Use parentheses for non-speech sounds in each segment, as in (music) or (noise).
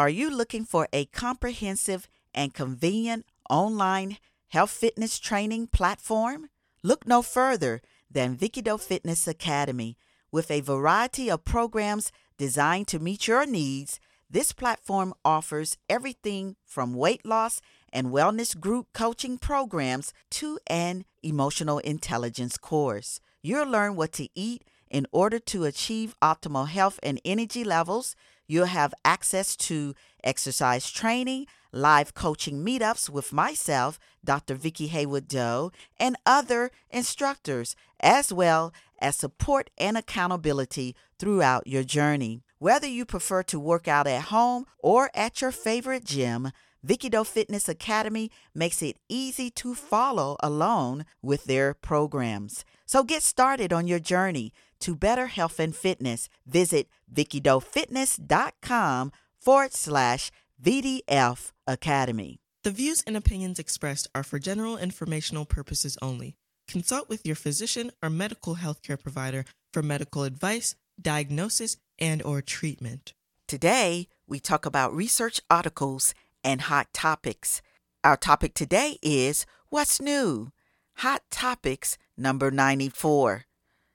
Are you looking for a comprehensive and convenient online health fitness training platform? Look no further than Vicki Doe Fitness Academy. With a variety of programs designed to meet your needs, this platform offers everything from weight loss and wellness group coaching programs to an emotional intelligence course. You'll learn what to eat in order to achieve optimal health and energy levels. You'll have access to exercise training, live coaching meetups with myself, Dr. Vicki Haywood Doe, and other instructors, as well as support and accountability throughout your journey. Whether you prefer to work out at home or at your favorite gym, Vicki Doe Fitness Academy makes it easy to follow along with their programs. So get started on your journey to better health and fitness. Visit vickidoefitness.com forward slash VDF Academy. The views and opinions expressed are for general informational purposes only. Consult with your physician or medical healthcare provider for medical advice, diagnosis, and or treatment. Today, we talk about research articles and hot topics. Our topic today is What's New? Hot Topics number 94.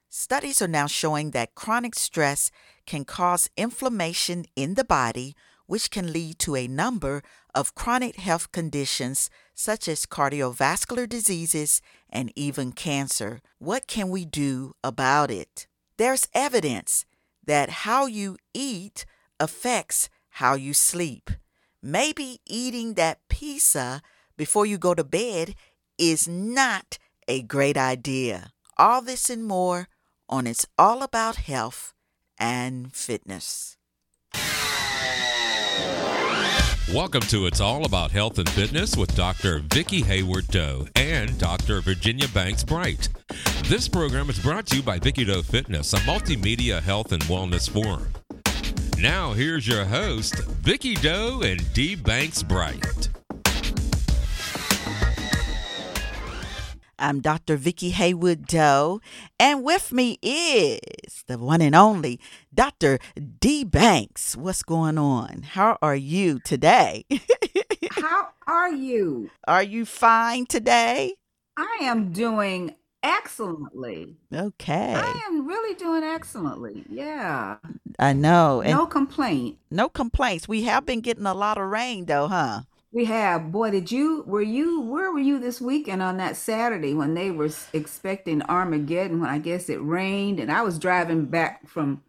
Studies are now showing that chronic stress can cause inflammation in the body, which can lead to a number of chronic health conditions such as cardiovascular diseases and even cancer. What can we do about it? There's evidence that how you eat affects how you sleep. Maybe eating that pizza before you go to bed is not a great idea. All this and more on It's All About Health and Fitness. Welcome to It's All About Health and Fitness with Dr. Vicki Hayward Doe and Dr. Virginia Banks Bright. This program is brought to you by Vicki Doe Fitness, a multimedia health and wellness forum. Now, here's your host, Vicki Doe and D. Banks Bright. I'm Dr. Vicki Haywood Doe, and with me is the one and only Dr. D. Banks. What's going on? How are you today? (laughs) How are you? Are you fine today? I am doing excellently. Okay. I am really doing excellently. Yeah. I know. And No complaint. no complaints. We have been getting a lot of rain though, huh? We have. Boy, did you, were you, where were you this weekend on that Saturday when they were expecting Armageddon when I guess it rained? And I was driving back from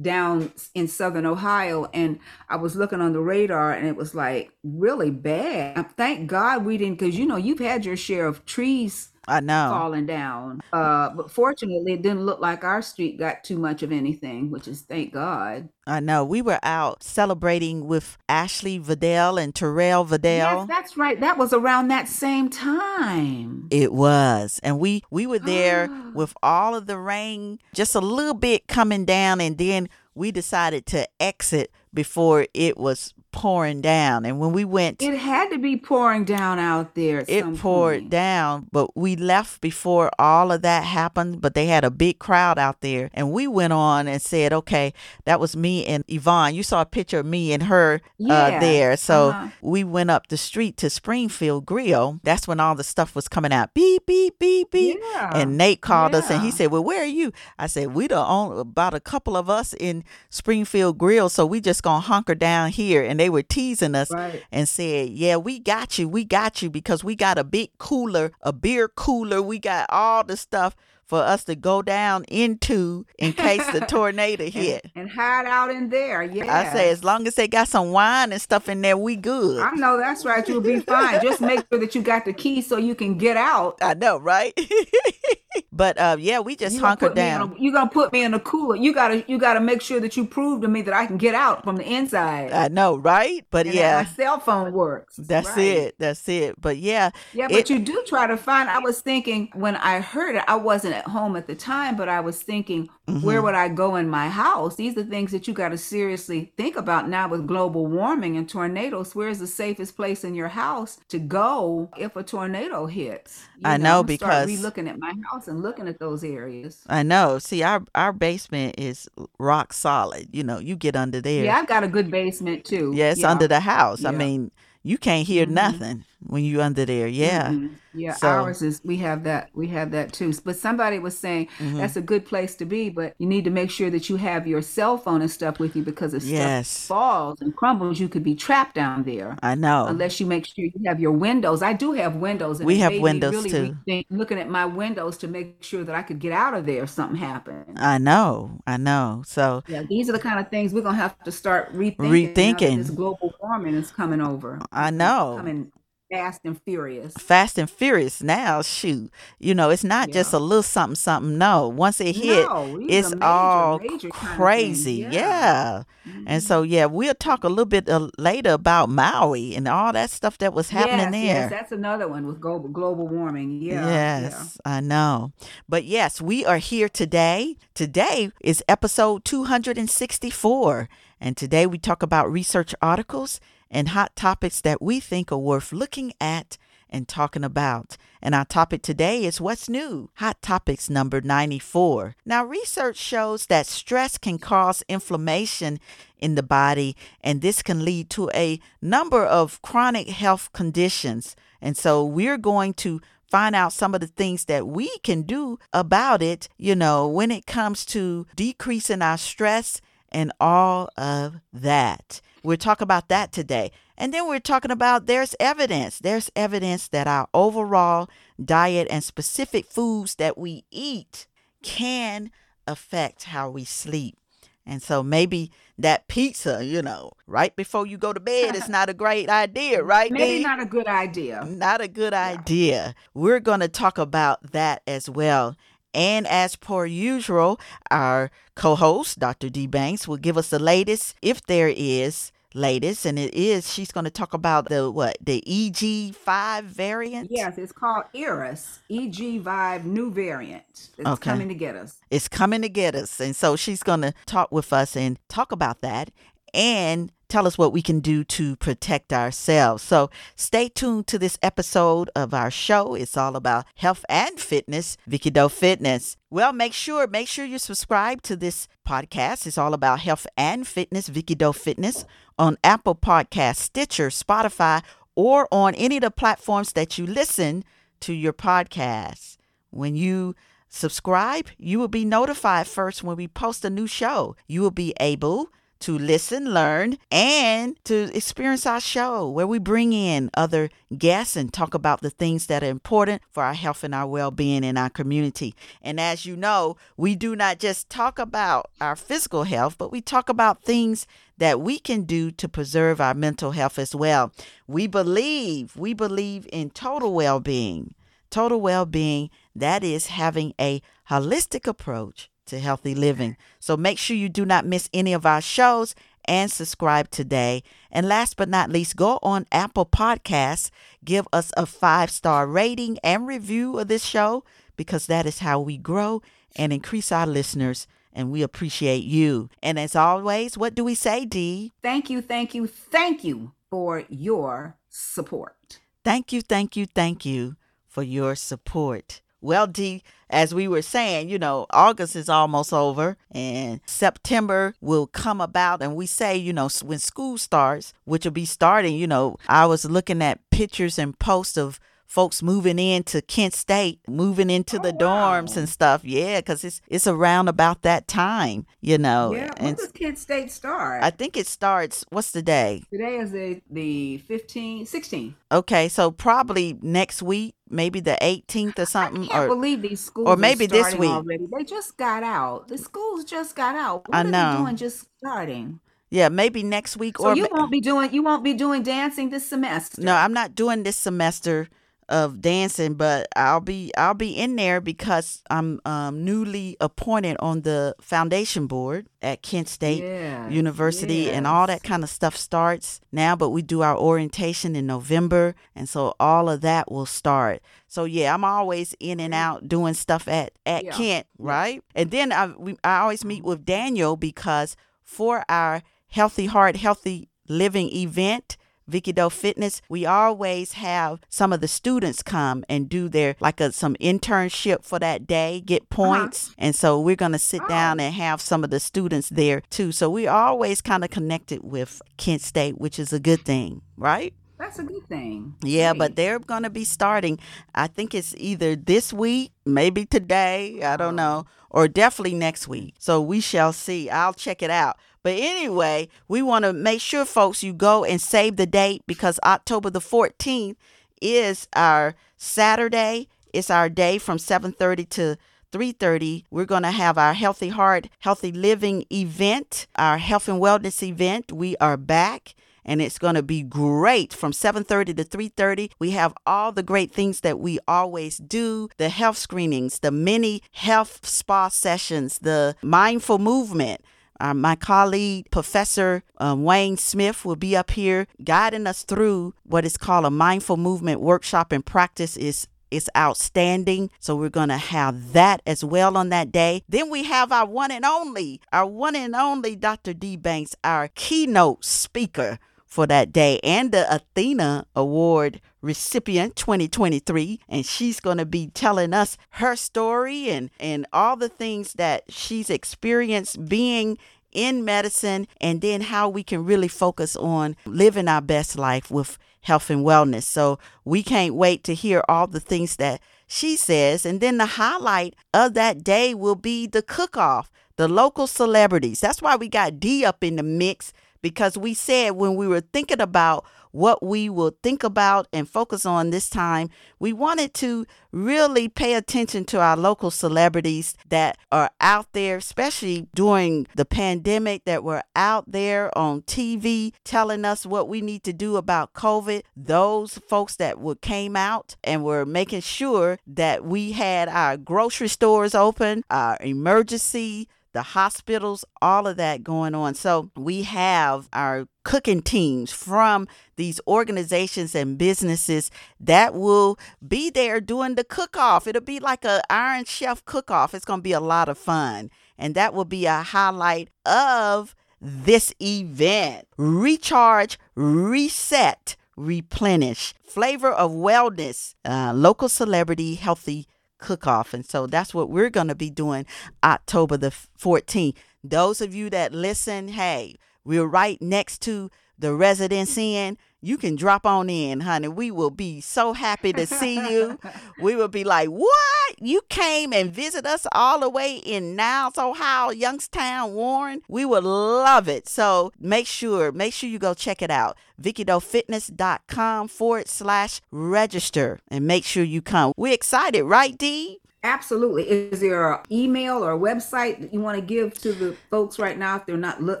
down in southern Ohio and I was looking on the radar and it was like really bad. Thank God we didn't, because you know, you've had your share of trees I know. falling down. Uh, but fortunately, it didn't look like our street got too much of anything, which is thank God. I know. We were out celebrating with Ashley Vidal and Terrell Vidal. Yes, that's right. That was around that same time. It was. And we we were there (gasps) with all of the rain just a little bit coming down and then we decided to exit before it was pouring down. And when we went It had to be pouring down out there. It poured point. down, but we left before all of that happened. But they had a big crowd out there, and we went on and said, "Okay, that was me and Yvonne. You saw a picture of me and her uh, there." So uh-huh. we went up the street to Springfield Grill. That's when all the stuff was coming out. Beep beep beep beep. Yeah, And Nate called us and he said, "Well, where are you?" I said, "We the only about a couple of us in Springfield Grill, so we just gonna hunker down here." And they were teasing us Right. and said, "Yeah, we got you. We got you because we got a big cooler, a beer cooler. We got all the stuff for us to go down into in case the (laughs) tornado hit." And hide out in there. Yeah. I say, as long as they got some wine and stuff in there, we good. I know that's right. You'll be fine. Just make sure that you got the key so you can get out. I know, right? (laughs) but uh, yeah, we just You hunkered put me in down. a- you gonna put me in a cooler. You gotta you gotta make sure that you prove to me that I can get out from the inside. I know, right? But and yeah, my cell phone works. that's Right. it. That's it. But yeah, Yeah, but it- you do try to find. I was thinking when I heard it, I wasn't at home at the time, but I was thinking, where would I go in my house? These are things that you got to seriously think about now with global warming and tornadoes. Where's the safest place in your house to go if a tornado hits? You I know, start because- re-looking at my house and looking at those areas. I know. See, our our basement is rock solid. You know, you get under there. Yeah, I've got a good basement too. Yeah, it's Yeah. under the house. I mean, you can't hear Mhm. nothing when you under there. Yeah. Mhm. Yeah, So- ours is we have that we have that too. But somebody was saying Mhm. that's a good place to be, but you need to make sure that you have your cell phone and stuff with you because if Yes. stuff falls and crumbles, you could be trapped down there. I know. Unless you make sure you have your windows. I do have windows. And We have windows, really too. rethink looking at my windows to make sure that I could get out of there if something happened. I know. I know. So yeah, these are the kind of things we're gonna have to start rethinking. Rethinking. This global warming is coming over. I know. Coming fast and furious. fast and furious now, shoot. You know, it's not just a little something something. No. Once it hit, No, it's major, all major kind of crazy. Yeah. Yeah. And so yeah, we'll talk a little bit uh, later about Maui and all that stuff that was happening yes, there. Yes, that's another one with global global warming. Yeah. Yes, I know. But yes, we are here today. Today is episode 264. And today we talk about research articles and hot topics that we think are worth looking at and talking about. And our topic today is what's new? Hot topics number 94. Now, research shows that stress can cause inflammation in the body, and this can lead to a number of chronic health conditions. And so we're going to find out some of the things that we can do about it, you know, when it comes to decreasing our stress and all of that. We'll talk about that today. And then we're talking about there's evidence. There's evidence that our overall diet and specific foods that we eat can affect how we sleep. And so maybe that pizza, you know, right before you go to bed is (laughs) not a great idea, right? Maybe Dee? not a good idea. Not a good idea. We're going to talk about that as well. And as per usual, our co host, Dr. D. Banks, will give us the latest, if there is latest. And it is, she's going to talk about the what, the EG5 variant? Yes, it's called Eris, EG5 new variant. It's Okay. coming to get us. It's coming to get us. And so she's going to talk with us and talk about that and tell us what we can do to protect ourselves. So stay tuned to this episode of our show. It's all about health and fitness, Vicki Doe Fitness. Well, make sure make sure you subscribe to this podcast. It's all about health and fitness, Vicki Doe Fitness on Apple Podcast, Stitcher, Spotify, or on any of the platforms that you listen to your podcast. When you subscribe, you will be notified first when we post a new show. You will be able to listen, learn, and to experience our show where we bring in other guests and talk about the things that are important for our health and our well being in our community. And as you know, we do not just talk about our physical health, but we talk about things that we can do to preserve our mental health as well. We believe, we believe in total well being. Total well being, that is having a holistic approach to healthy living. So make sure you do not miss any of our shows and subscribe today. And last but not least, go on Apple Podcasts, give us a five star rating and review of this show because that is how we grow and increase our listeners. And we appreciate you. And as always, what do we say, Dee? Thank you, thank you, thank you for your support. Thank you, thank you, thank you for your support. Well, D, as we were saying, you know, August is almost over and September will come about. And we say, you know, when school starts, which will be starting, you know, I was looking at pictures and posts of folks moving into Kent State, moving into the oh, dorms and stuff. Yeah, because it's, it's around about that time, you know. yeah, when and does Kent State start? I think it starts, what's the day? Today is the, the 15, 16. Okay, so probably next week, maybe the 18th or something. I can't or believe these schools or are maybe this week. already. They just got out. The schools just got out. What I are know. they doing just starting? Yeah, maybe next week So or you won't be doing you won't be doing dancing this semester. no, I'm not doing this semester. Of dancing, but I'll be I'll be in there because I'm um, newly appointed on the foundation board at Kent State Yes, University, and all that kind of stuff starts now. But we do our orientation in November, and so all of that will start. So yeah, I'm always in and out doing stuff at at Yeah, Kent, right? And then I we, I always meet with Daniel because for our Healthy Heart, Healthy Living event. Vicki Doe Fitness, we always have some of the students come and do their like a some internship for that day, get uh-huh. points. And so we're gonna sit oh. down and have some of the students there too. So we're always kind of connected with Kent State, which is a good thing, right? That's a good thing. Yeah, but they're going to be starting. I think it's either this week, maybe today, I don't uh-huh. know, or definitely next week. So we shall see. I'll check it out. But anyway, we want to make sure, folks, you go and save the date because October the 14th is our Saturday. It's our day from 7:30 to 3:30 we're going to have our healthy heart healthy living event our health and wellness event. We are back and it's going to be great. From 7:30 to 3:30 we have all the great things that we always do the health screenings the mini health spa sessions the mindful movement uh, my colleague, Professor um, Wayne Smith, will be up here guiding us through what is called a mindful movement workshop and practice. is is outstanding. So we're going to have that as well on that day. Then we have our one and only, our one and only Dr. D Banks, our keynote speaker for that day and the Athena Award recipient 2023 and she's going to be telling us her story and and all the things that she's experienced being in medicine and then how we can really focus on living our best life with health and wellness. So we can't wait to hear all the things that she says and then the highlight of that day will be the cook off, the local celebrities. That's why we got D up in the mix because we said when we were thinking about what we will think about and focus on this time, we wanted to really pay attention to our local celebrities that are out there, especially during the pandemic, that were out there on TV telling us what we need to do about COVID. Those folks that were came out and were making sure that we had our grocery stores open, our emergency the hospitals, all of that going on. So we have our cooking teams from these organizations and businesses that will be there doing the cook off. It'll be like a Iron Chef cook off. It's going to be a lot of fun. And that will be a highlight of this event. Recharge, reset, replenish. Flavor of wellness, uh, local celebrity, healthy cook off. And so that's what we're going to be doing October the 14th. Those of you that listen, hey, we're right next to the Residence Inn. You can drop on in, honey. We will be so happy to see you. we will be like, what? You came and visit us all the way in Niles, Ohio, Youngstown, Warren. We would love it. So make sure, make sure you go check it out. VickiDoeFitness.com forward slash register and make sure you come. We're excited, right, Dee? Absolutely. Is there an email or a website that you want to give to the folks right now if they're not loo-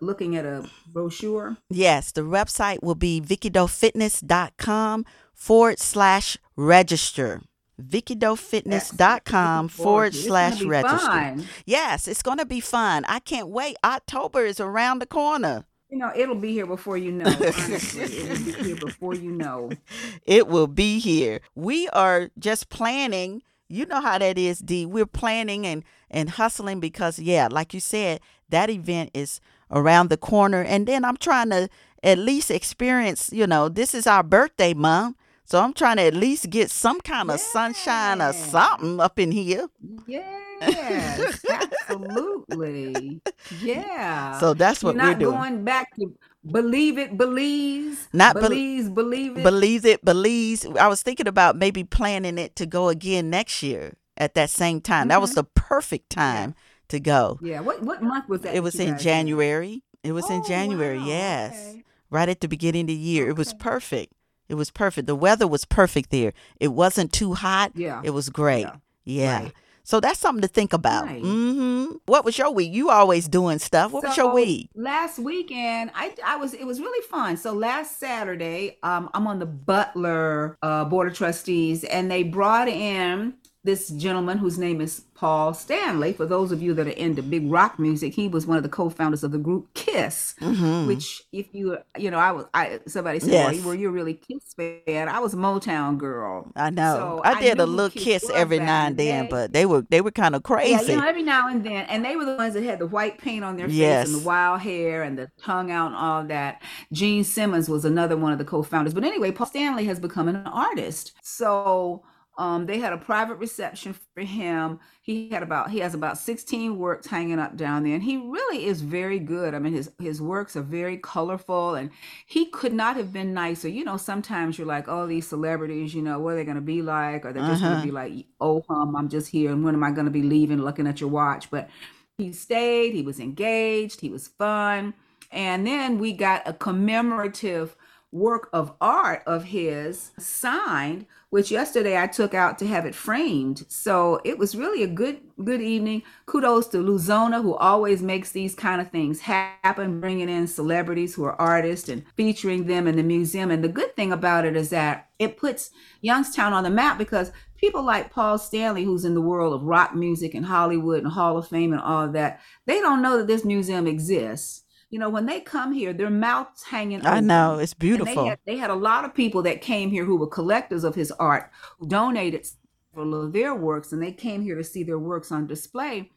looking at a brochure? Yes, the website will be VickiDoeFitness.com forward slash register. VickiDoeFitness.com forward to it. It's slash register. fun. Yes, it's going to be fun. I can't wait. October is around the corner. You know, it'll be here before you know. Honestly, it'll be here before you know. (laughs) It will be here. We are just planning. You know how that is, D. We're planning and and hustling because yeah, like you said, that event is around the corner and then I'm trying to at least experience, you know, this is our birthday month. So I'm trying to at least get some kind of sunshine or something up in here. Yes, absolutely. (laughs) Yeah. So that's what You're we're not doing. going back to believe it, believes. Not bel- believes, believe it. Believes it, believes. I was thinking about maybe planning it to go again next year at that same time. That was mm-hmm. the perfect time to go. yeah. What what month was that? It was in guys did? January. It was in Oh, January, wow, yes. okay. Right at the beginning of the year. It was perfect. It was perfect. The weather was perfect there. It wasn't too hot. Yeah. It was great. Yeah. Yeah. Right. So that's something to think about. Right. hmm What was your week? You always doing stuff. What was your week? Last weekend, I I was it was really fun. So last Saturday, um, I'm on the Butler uh, Board of Trustees, and they brought in this gentleman whose name is Paul Stanley. For those of you that are into big rock music, he was one of the co-founders of the group Kiss. hmm Which, if you you know, I was I somebody said, Yes. "Well, were you a really Kiss fan?" I was a Motown girl. I know. So I I did knew a little Kiss kiss every now and then, but they were they were kind of crazy. Yeah, you know, every now and then, and they were the ones that had the white paint on their face Yes. and the wild hair and the tongue out and all that. Gene Simmons was another one of the co-founders. But anyway, Paul Stanley has become an artist. So um, they had a private reception for him. He had about he has about 16 works hanging up down there, and he really is very good. I mean, his his works are very colorful, and he could not have been nicer. You know, sometimes you're like, oh, these celebrities, you know, what are they going to be like? Are they just going Uh-huh. to be like, oh, hum, I'm just here, and when am I going to be leaving? Looking at your watch, but he stayed. He was engaged. He was fun, and then we got a commemorative work of art of his signed which yesterday I took out to have it framed. So it was really a good good evening. Kudos to Lou Zona who always makes these kind of things happen, bringing in celebrities who are artists and featuring them in the museum. And the good thing about it is that it puts Youngstown on the map because people like Paul Stanley, who's in the world of rock music and Hollywood and Hall of Fame and all that, they don't know that this museum exists. You know, when they come here, their mouths hanging I open. know it's And they beautiful. had, they had a lot of people that came here who were collectors of his art, who donated several of their works, and they came here to see their works on display.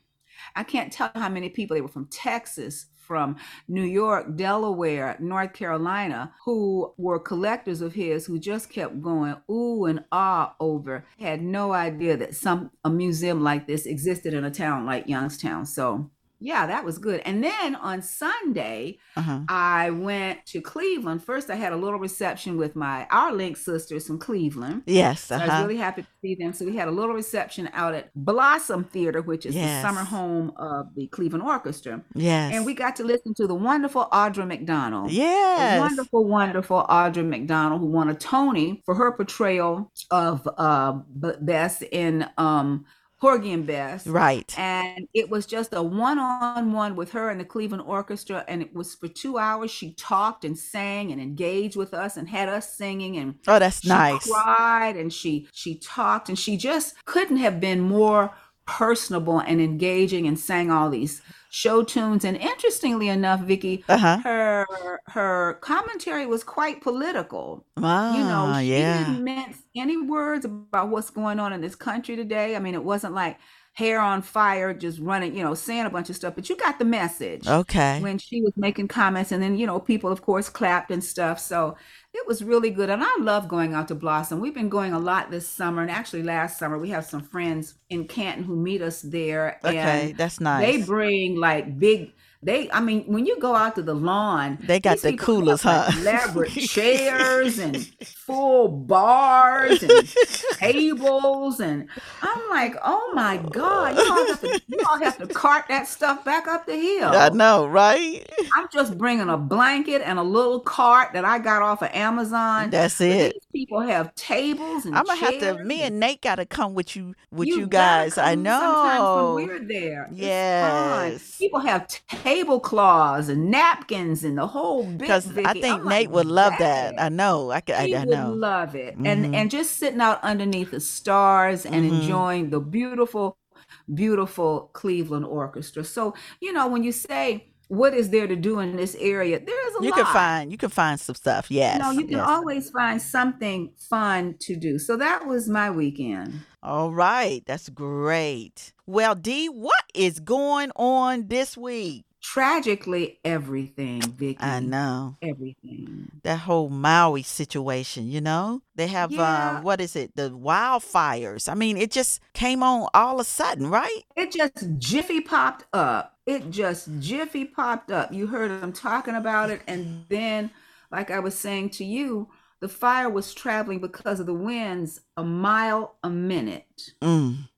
I can't tell how many people they were from Texas, from New York, Delaware, North Carolina, who were collectors of his, who just kept going ooh and ah over. Had no idea that some a museum like this existed in a town like Youngstown. So yeah, that was good. And then on Sunday, Uh-huh. I went to Cleveland. First, I had a little reception with my our Link sisters from Cleveland. Yes. So I was Uh-huh. really happy to see them. So we had a little reception out at Blossom Theater, which is Yes. the summer home of the Cleveland Orchestra. yes. And we got to listen to the wonderful Audra McDonald. Yes. wonderful, wonderful Audra McDonald, who won a Tony for her portrayal of uh, Bess in um, Porgy and Bess. Right. And it was just a one on one with her and the Cleveland Orchestra. And it was for two hours. She talked and sang and engaged with us and had us singing. And Oh, that's she nice. cried and she she talked and she just couldn't have been more personable and engaging and sang all these show tunes. And interestingly enough, Vicki, Uh-huh. her her commentary was quite political. Ah, You know, she yeah. didn't mince any words about what's going on in this country today. I mean, it wasn't like hair on fire, just running, you know, saying a bunch of stuff, but you got the message Okay. when she was making comments. And then, you know, people, of course, clapped and stuff. So it was really good. And I love going out to Blossom. We've been going a lot this summer. And actually, last summer, we have some friends in Canton who meet us there. Okay, And that's they bring like big. They, I mean, when you go out to the lawn, They got the coolers, huh? elaborate (laughs) chairs and full bars and tables, and I'm like, oh my god, you all have to, you all have to cart that stuff back up the hill. I know, right? I'm just bringing a blanket and a little cart that I got off of Amazon. That's it. These people have tables and I'm gonna have to. Me and Nate gotta come with you, with you, gotta guys. I know. Sometimes when we're there. Yes. People have tablecloths and napkins and the whole bit. Because I think I'm Nate like, would love that. I know. I, ca- I, I would know. love it, Mhm. and and just sitting out underneath the stars and Mhm. enjoying the beautiful, beautiful Cleveland Orchestra. So you know when you say what is there to do in this area, there is a You lot. can find. You can find some stuff. Yes. You know, you can yes. always find something fun to do. So that was my weekend. All right. That's great. Well, Dee, what is going on this week? Tragically, everything, Vicki. I know Everything. that whole Maui situation. You know, they have Yeah. um, what is it? The wildfires. I mean, it just came on all of a sudden, right? It just jiffy popped up. It just jiffy popped up. You heard them talking about it. And then, like I was saying to you, the fire was traveling because of the winds a mile a minute. Mm.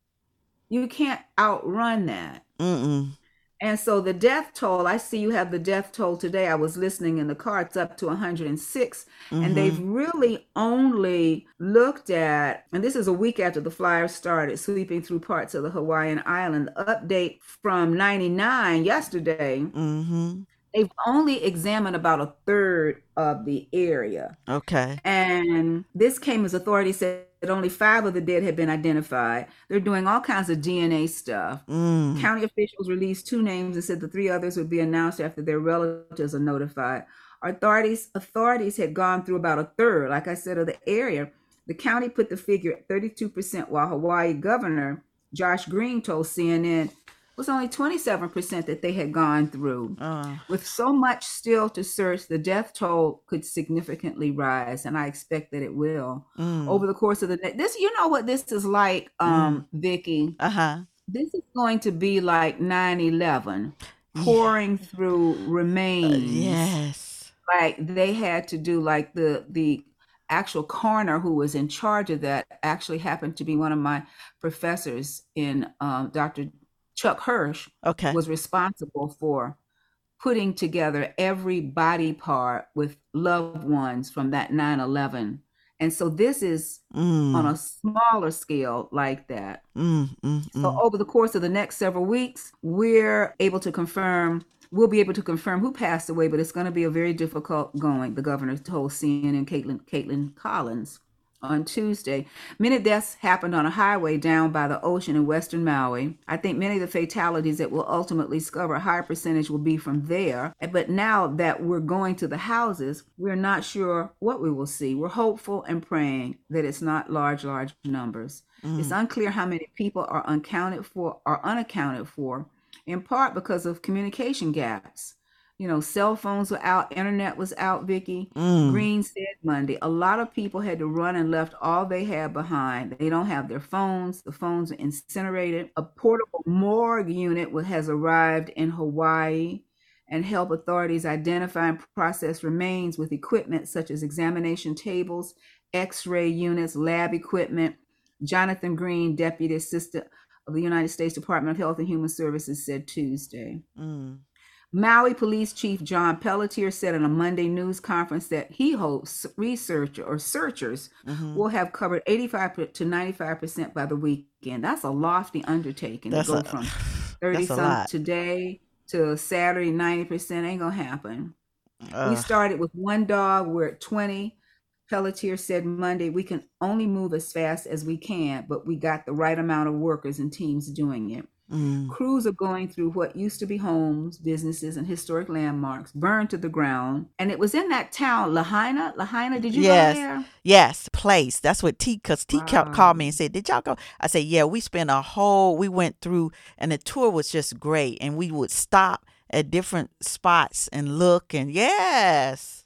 You can't outrun that. Mm. And so the death toll, I see you have the death toll today. I was listening in the car, it's up to 106. Mm-hmm. And they've really only looked at, and this is a week after the fires started sweeping through parts of the Hawaiian island. The update from 99 yesterday, Mm-hmm. They've only examined about a third of the area. Okay. And this came as authorities said that only five of the dead had been identified. They're doing all kinds of DNA stuff. Mm. County officials released two names and said the three others would be announced after their relatives are notified. Authorities authorities had gone through about a third, like I said, of the area. The county put the figure at 32%, while Hawaii Governor Josh Green told CNN was only 27% that they had gone through. Uh, With so much still to search, the death toll could significantly rise, and I expect that it will mm. over the course of the ne- this. You know what this is like, um, Vicki. Uh-huh. This is going to be like 9-11, pouring through remains. Yes. Like they had to do like the the actual coroner who was in charge of that actually happened to be one of my professors in um, Dr. Chuck Hirsch Okay. was responsible for putting together every body part with loved ones from that 9-11 and so this is Mm. on a smaller scale like that Mm, mm, so mm. over the course of the next several weeks we're able to confirm we'll be able to confirm who passed away but it's going to be a very difficult going the governor told cnn and kaitlan kaitlan collins on Tuesday. Many deaths happened on a highway down by the ocean in western Maui. I think many of the fatalities that will ultimately discover a higher percentage will be from there. But now that we're going to the houses, we're not sure what we will see. We're hopeful and praying that it's not large, large numbers. Mm-hmm. It's unclear how many people are uncounted for or unaccounted for, in part because of communication gaps. You know, cell phones were out, internet was out, Vicki. Mm. Green said Monday, a lot of people had to run and left all they had behind. They don't have their phones. The phones are incinerated. A portable morgue unit has arrived in Hawaii and help authorities identify and process remains with equipment such as examination tables, x-ray units, lab equipment. Jonathan Greene, Deputy Assistant of the United States Department of Health and Human Services, said Tuesday. Mm. Maui Police Chief John Pelletier said in a Monday news conference that he hopes researcher or searchers Mhm. will have covered 85 to 95% by the weekend. That's a lofty undertaking That's to go a- from 30 (sighs) that's a some today to Saturday 90% ain't gonna happen. we started with one dog, we're at 20. Pelletier said Monday we can only move as fast as we can, but we got the right amount of workers and teams doing it. Mm. Crews are going through what used to be homes, businesses, and historic landmarks burned to the ground. And it was in that town, Lahaina. Lahaina, did you Yes. go there? Yes, place. That's what T. Cause T. Wow. called me and said, "Did y'all go?" I said, "Yeah, we spent a whole. We went through, and the tour was just great. And we would stop at different spots and look. And yes,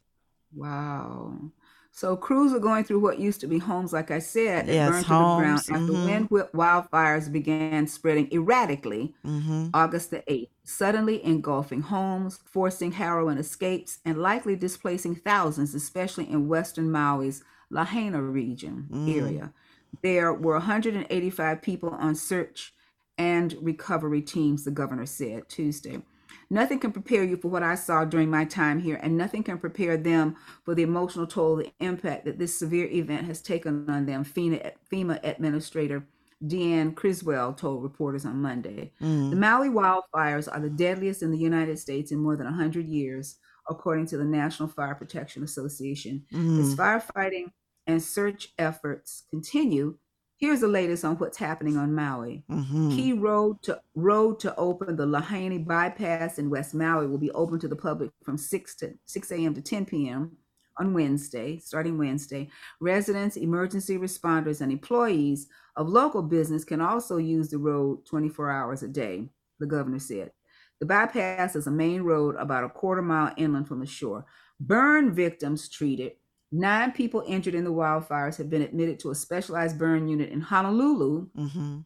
Wow. So crews are going through what used to be homes, like I said, Yes, burned to the ground homes, after mhm. wind whipped wildfires began spreading erratically mm-hmm. August the 8th, suddenly engulfing homes, forcing harrowing escapes, and likely displacing thousands, especially in western Maui's Lahaina region Mm. area. There were 185 people on search and recovery teams, the governor said Tuesday. Nothing can prepare you for what I saw during my time here, and nothing can prepare them for the emotional toll, the impact that this severe event has taken on them, FEMA, FEMA Administrator Deanne Criswell told reporters on Monday. Mm. The Maui wildfires are the deadliest in the United States in more than 100 years, according to the National Fire Protection Association. As mm. firefighting and search efforts continue, here's the latest on what's happening on Maui. Mm-hmm. Key road to road to open the Lahaina bypass in West Maui will be open to the public from 6 to 6 a.m. to 10 p.m. on Wednesday, starting Wednesday. Residents, emergency responders, and employees of local business can also use the road 24 hours a day, the governor said. The bypass is a main road about a quarter mile inland from the shore. Burn victims treated. Nine people injured in the wildfires have been admitted to a specialized burn unit in Honolulu, Mm-hmm.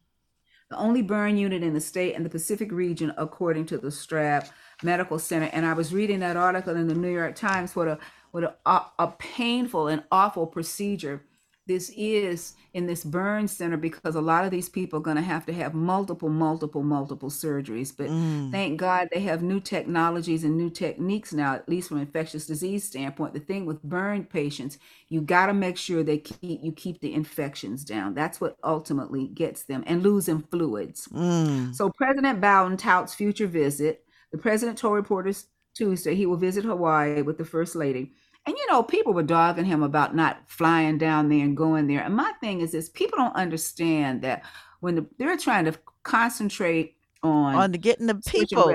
the only burn unit in the state and the Pacific region, according to the Straub Medical Center. And I was reading that article in the New York Times. What a what a, a, a painful and awful procedure this is in this burn center because a lot of these people are going to have to have multiple, multiple, multiple surgeries. But Mm. thank God they have new technologies and new techniques now, at least from infectious disease standpoint. The thing with burn patients, you got to make sure they keep you keep the infections down. That's what ultimately gets them and losing fluids. Mm. So President Biden touts future visit. The president told reporters Tuesday he will visit Hawaii with the first lady. And you know, people were dogging him about not flying down there and going there. And my thing is this: people don't understand that when the, they're trying to concentrate on, On the getting the people.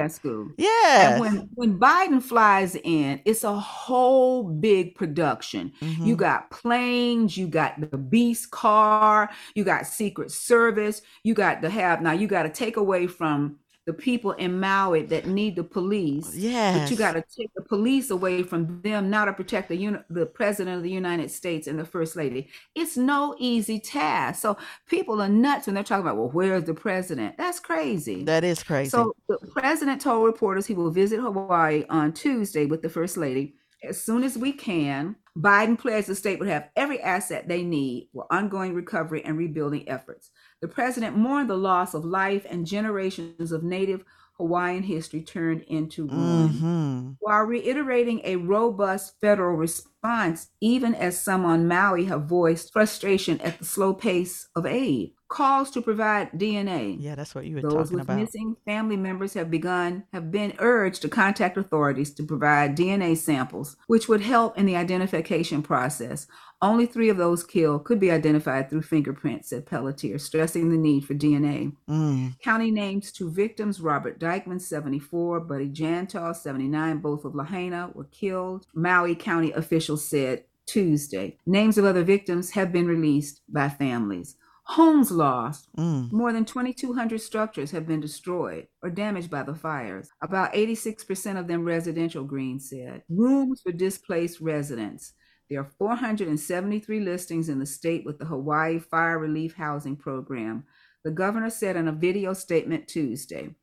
Yes. And when when Biden flies in, it's a whole big production. Mhm. You got planes, you got the beast car, you got Secret Service, you got to have now you got to take away from the people in Maui that need the police. Yeah. But you got to take the police away from them now to protect the uni- the president of the United States and the first lady. It's no easy task. So people are nuts when they're talking about, well, where's the president? That's crazy. that is crazy. So the president told reporters he will visit Hawaii on Tuesday with the first lady as soon as we can. Biden pledged the state would have every asset they need for ongoing recovery and rebuilding efforts. The president mourned the loss of life and generations of native Hawaiian history turned into ruin Mhm. while reiterating a robust federal response, even as some on Maui have voiced frustration at the slow pace of aid. Calls to provide DNA. Yeah, that's what you were Those talking with about. missing family members have begun have been urged to contact authorities to provide DNA samples, which would help in the identification process. Only three of those killed could be identified through fingerprints, said Pelletier, stressing the need for DNA. Mm. County names two victims, Robert Dyckman, 74, Buddy Jantoc, 79, both of Lahaina, were killed. Maui County officials said Tuesday. Names of other victims have been released by families. Homes lost. Mm. More than 2,200 structures have been destroyed or damaged by the fires. About 86% of them residential, Green said. Rooms for displaced residents. There are 473 listings in the state with the Hawaii Fire Relief Housing Program. The governor said in a video statement Tuesday.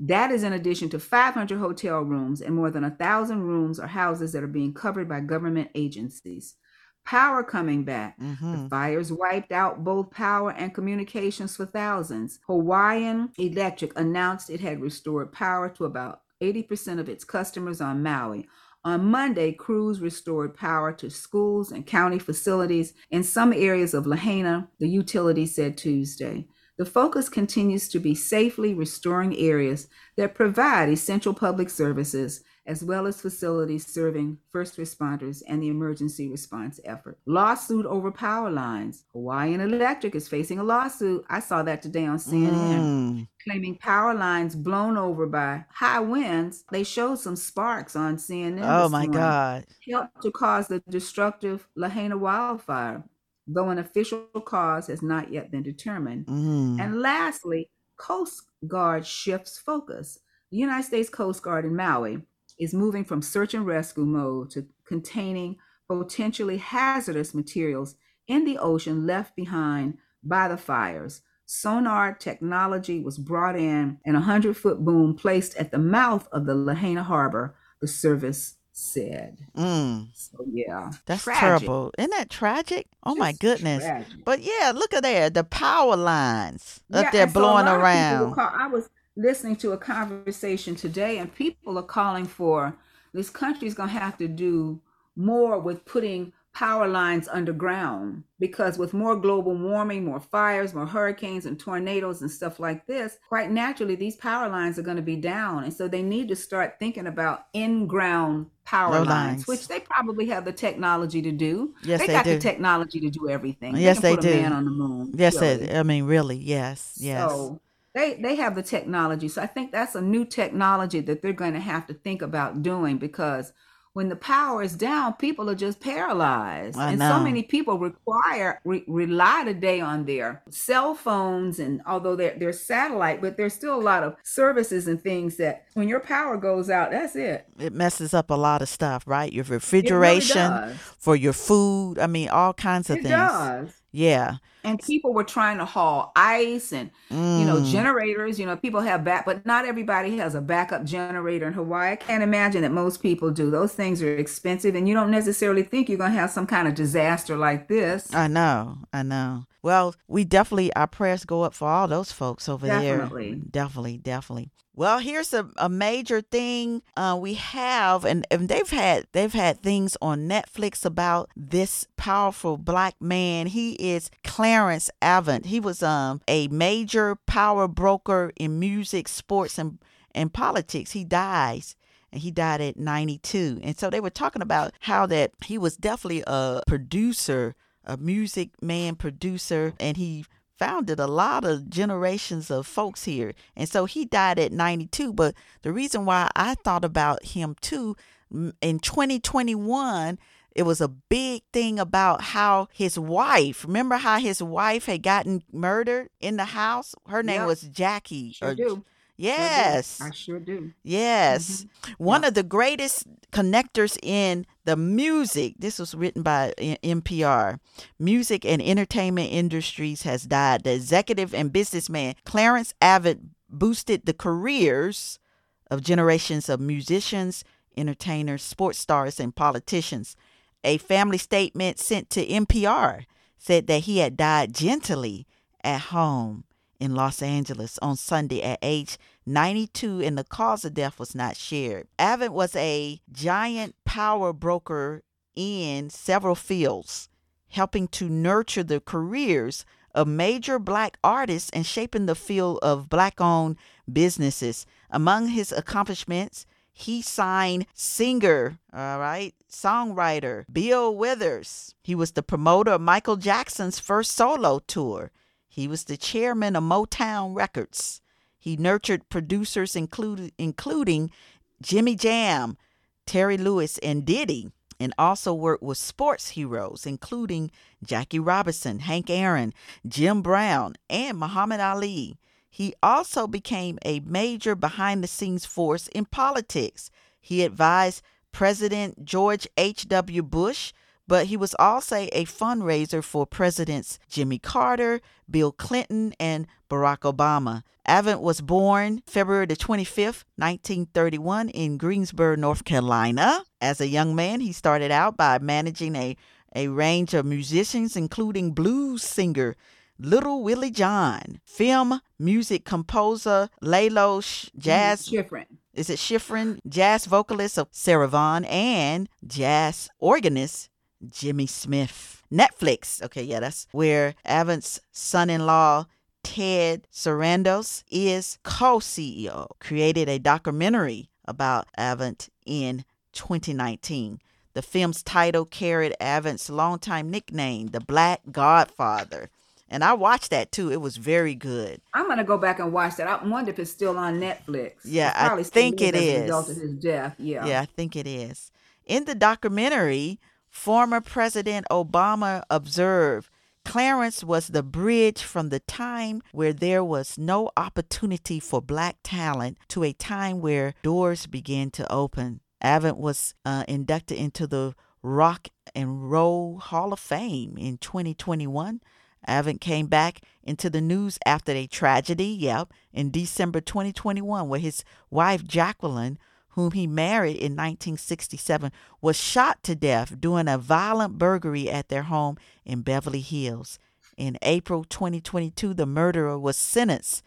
That is in addition to 500 hotel rooms and more than 1,000 rooms or houses that are being covered by government agencies. Power coming back. The hmm fires wiped out both power and communications for thousands. Hawaiian Electric announced it had restored power to about 80% of its customers on Maui. On Monday, crews restored power to schools and county facilities in some areas of Lahaina, the utility said Tuesday. The focus continues to be safely restoring areas that provide essential public services as well as facilities serving first responders and the emergency response effort. Lawsuit over power lines. Hawaiian Electric is facing a lawsuit. I saw that today on CNN Mm. claiming power lines blown over by high winds. They showed some sparks on CNN. Oh my morning, God. Helped to cause the destructive Lahaina wildfire, though an official cause has not yet been determined. Mm. And lastly, Coast Guard shifts focus. The United States Coast Guard in Maui is moving from search and rescue mode to containing potentially hazardous materials in the ocean left behind by the fires. Sonar technology was brought in and a 100 foot boom placed at the mouth of the Lahaina harbor, the service said. Mm. So, yeah. That's tragic. terrible. Isn't that tragic? Oh my goodness. tragic. But yeah, look at there, the power lines up Yeah, there so blowing people around. call- I was listening to a conversation today, and people are calling for this country's going to have to do more with putting power lines underground because with more global warming, more fires, more hurricanes and tornadoes and stuff like this, quite naturally these power lines are going to be down. And so they need to start thinking about in-ground power lines, lines. which they probably have the technology to do. Yes, they they got do. the technology to do everything. Yes, they, they put do. a man on the moon. Yes, really. it, I mean, really, yes, yes. So they they have the technology. So I think that's a new technology that they're going to have to think about doing because when the power is down, people are just paralyzed, I and know. so many people require re, rely today on their cell phones, and although they're they're satellite, but there's still a lot of services and things that when your power goes out, that's it. it messes up a lot of stuff, right? Your It really refrigeration for your food. I mean, all kinds of It things. does. Yeah. and people were trying to haul ice and you know Mm. generators you know people have back but not everybody has a backup generator in hawaii i can't imagine that most people do those things are expensive and you don't necessarily think you're going to have some kind of disaster like this I know. I know. Well, we definitely our prayers go up for all those folks over Definitely. there. Definitely, definitely, definitely. Well, here's a, a major thing uh, we have, and, and they've had they've had things on Netflix about this powerful black man. He is Clarence Avant. He was um a major power broker in music, sports, and and politics. He dies and he died at 92. And so they were talking about how that he was definitely a producer, a music man producer, and he founded a lot of generations of folks here. And so he died at 92. But the reason why I thought about him too, in 2021, it was a big thing about how his wife, remember how his wife had gotten murdered in the house? Her name was Jackie. sure or- do. Yes. i sure do Yes. Mm-hmm. One of the greatest connectors in the music, this was written by NPR, music and entertainment industries has died. The executive and businessman Clarence Avant boosted the careers of generations of musicians, entertainers, sports stars, and politicians. A family statement sent to NPR said that he had died gently at home in Los Angeles on Sunday at age 92, and the cause of death was not shared. Avant was a giant power broker in several fields, helping to nurture the careers of major black artists and shaping the field of black owned businesses. Among his accomplishments, he signed singer, all right, songwriter Bill Withers. He was the promoter of Michael Jackson's first solo tour. He was the chairman of Motown Records. He nurtured producers included, including Jimmy Jam, Terry Lewis, and Diddy, and also worked with sports heroes, including Jackie Robinson, Hank Aaron, Jim Brown, and Muhammad Ali. He also became a major behind the scenes force in politics. He advised President George H.W. Bush, but he was also a fundraiser for Presidents Jimmy Carter, Bill Clinton, and Barack Obama. Avant was born February the 25th, 1931, in Greensboro, North Carolina. As a young man, he started out by managing a, a range of musicians, including blues singer Little Willie John, film music composer Lalo Sh- jazz different is it Schifrin, jazz vocalist of Sarah Vaughan, and jazz organist Jimmy Smith. Netflix, okay, yeah, that's where Avant's son-in-law Ted Sarandos is co-CEO. Created a documentary about Avant in 2019. The film's title carried Avant's longtime nickname, the Black Godfather. And I watched that too. It was very good. i'm to go back and watch that i wonder if it's still on netflix Yeah, I think it is. result of his death yeah Yeah, I think it is. In the documentary, former President Obama observed Clarence was the bridge from the time where there was no opportunity for black talent to a time where doors began to open. Avant was uh, inducted into the Rock and Roll Hall of Fame in 2021. Avant came back into the news after a tragedy, yep, in December 2021, where his wife Jacqueline, whom he married in 1967, was shot to death during a violent burglary at their home in Beverly Hills. In April 2022, the murderer was sentenced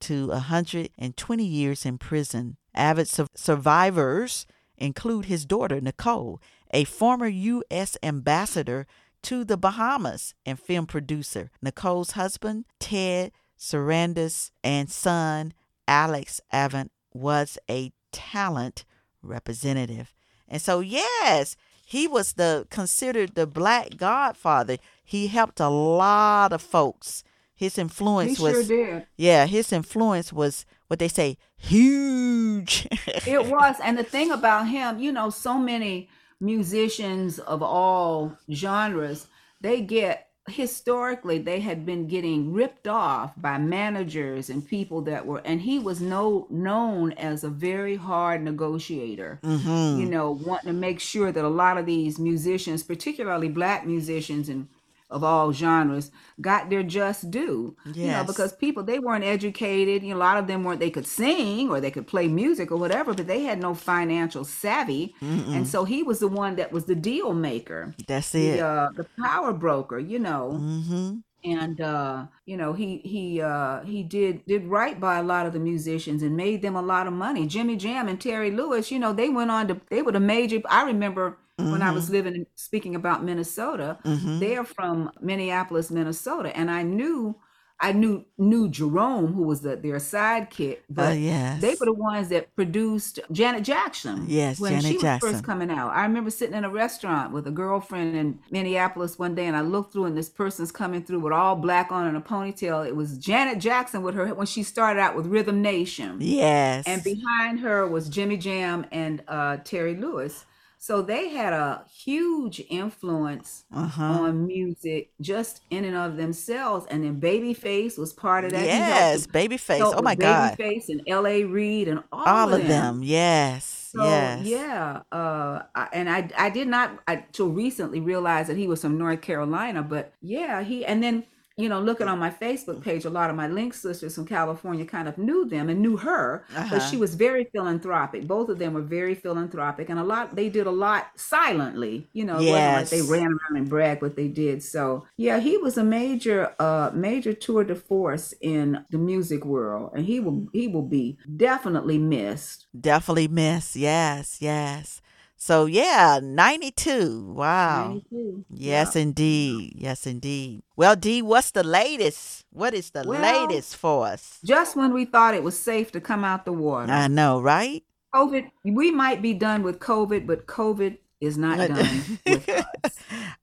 to 120 years in prison. Avid su- survivors include his daughter, Nicole, a former U.S. ambassador to the Bahamas and film producer. Nicole's husband, Ted Sarandos, and son, Alex Avant, was a talent representative. And so, yes, he was the considered the black godfather. He helped a lot of folks. His he influence sure was did yeah, his influence was what they say huge. (laughs) it was and the thing about him you know so many musicians of all genres they get historically they had been getting ripped off by managers and people that were and he was no known as a very hard negotiator hmm you know wanting to make sure that a lot of these musicians particularly black musicians and of all genres got their just due. You know, because people they weren't educated. You know, a lot of them weren't. They could sing or they could play music or whatever, but they had no financial savvy. And so he was the one that was the deal maker, That's the it. uh, the power broker. You know Mm-hmm. and uh you know he he uh he did did right by a lot of the musicians and made them a lot of money jimmy jam and terry lewis you know they went on to they were the major i remember when i was living in speaking about minnesota Mm-hmm. they're from minneapolis minnesota and i knew i knew knew jerome who was the, their sidekick but Oh, yes. they were the ones that produced janet jackson Yes, when Janet she was Jackson. first coming out i remember sitting in a restaurant with a girlfriend in minneapolis one day and i looked through and this person's coming through with all black on and a ponytail it was janet jackson with her when she started out with rhythm nation Yes. and behind her was Jimmy Jam and uh, Terry Lewis. So they had a huge influence Uh-huh. on music just in and of themselves. And then Babyface was part of that. Yes, Babyface. helped Oh my God. Babyface and L.A. Reid and all, All of them. Yes. So yes. yeah, uh, I- and I I did not until recently realize that he was from North Carolina, but yeah, he and then you know looking on my Facebook page, a lot of my link sisters from California kind of knew them and knew her, but Uh-huh. she was very philanthropic. Both of them were very philanthropic, and a lot they did a lot silently. You know, wasn't like they ran around and bragged what they did. So yeah, he was a major uh major tour de force in the music world, and he will he will be definitely missed. Definitely missed. Yes. Yes. So yeah, 92. Wow. 92. Yes, indeed. Yes, indeed. Well, D, what's the latest? What is the Well- latest for us? Just when we thought it was safe to come out the water, I know, right? COVID, we might be done with COVID, but COVID is not done with (laughs) us.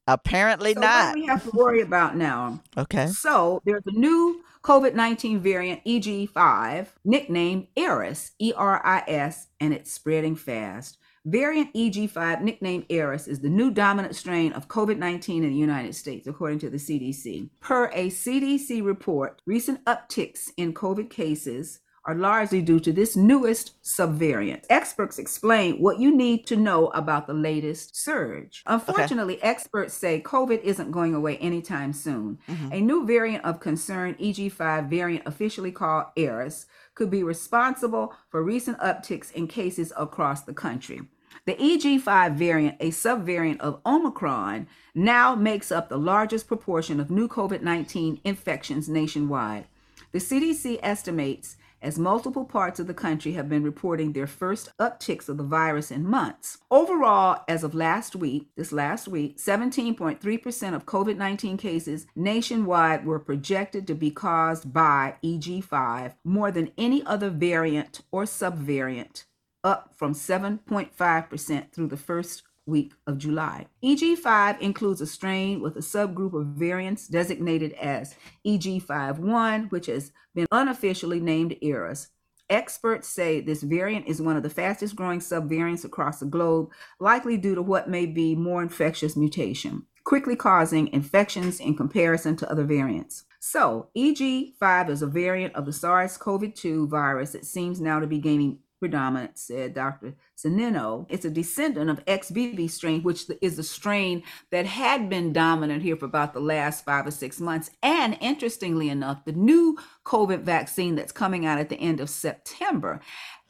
Apparently So not. what do we have to worry about now? Okay. So there's a new COVID 19 variant, EG5, nicknamed Eris, E R I S, and it's spreading fast. Variant EG5, nicknamed Eris, is the new dominant strain of COVID 19 in the United States, according to the CDC. Per a CDC report, recent upticks in COVID cases are largely due to this newest subvariant. Experts explain what you need to know about the latest surge. Unfortunately, experts say COVID isn't going away anytime soon. Mm-hmm. A new variant of concern, EG5 variant officially called Eris, could be responsible for recent upticks in cases across the country. The EG5 variant, a subvariant of Omicron, now makes up the largest proportion of new COVID 19 infections nationwide. The CDC estimates as multiple parts of the country have been reporting their first upticks of the virus in months. Overall, as of last week, this last week, 17.3% of COVID 19 cases nationwide were projected to be caused by EG5, more than any other variant or subvariant up from 7.5% through the first week of July. EG5 includes a strain with a subgroup of variants designated as EG51, which has been unofficially named Eris. Experts say this variant is one of the fastest growing subvariants across the globe, likely due to what may be more infectious mutation, quickly causing infections in comparison to other variants. So, EG5 is a variant of the SARS CoV 2 virus that seems now to be gaining predominance, said Dr. Sanino. It's a descendant of XBB strain, which is the strain that had been dominant here for about the last five or six months. And interestingly enough, the new COVID vaccine that's coming out at the end of September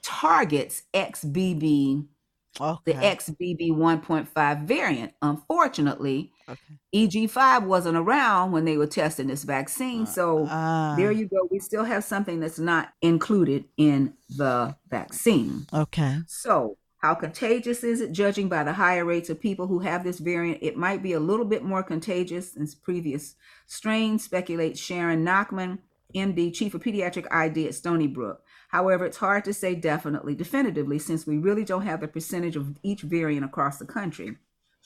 targets XBB, the XBB 1.5 variant. Unfortunately, okay. EG5 wasn't around when they were testing this vaccine. So Ah, there you go. We still have something that's not included in the vaccine. okay. So, how contagious is it? Judging by the higher rates of people who have this variant, it might be a little bit more contagious than previous strains, speculates Sharon Nachman, MD, Chief of Pediatric ID at Stony Brook. However, it's hard to say definitely, definitively, since we really don't have the percentage of each variant across the country.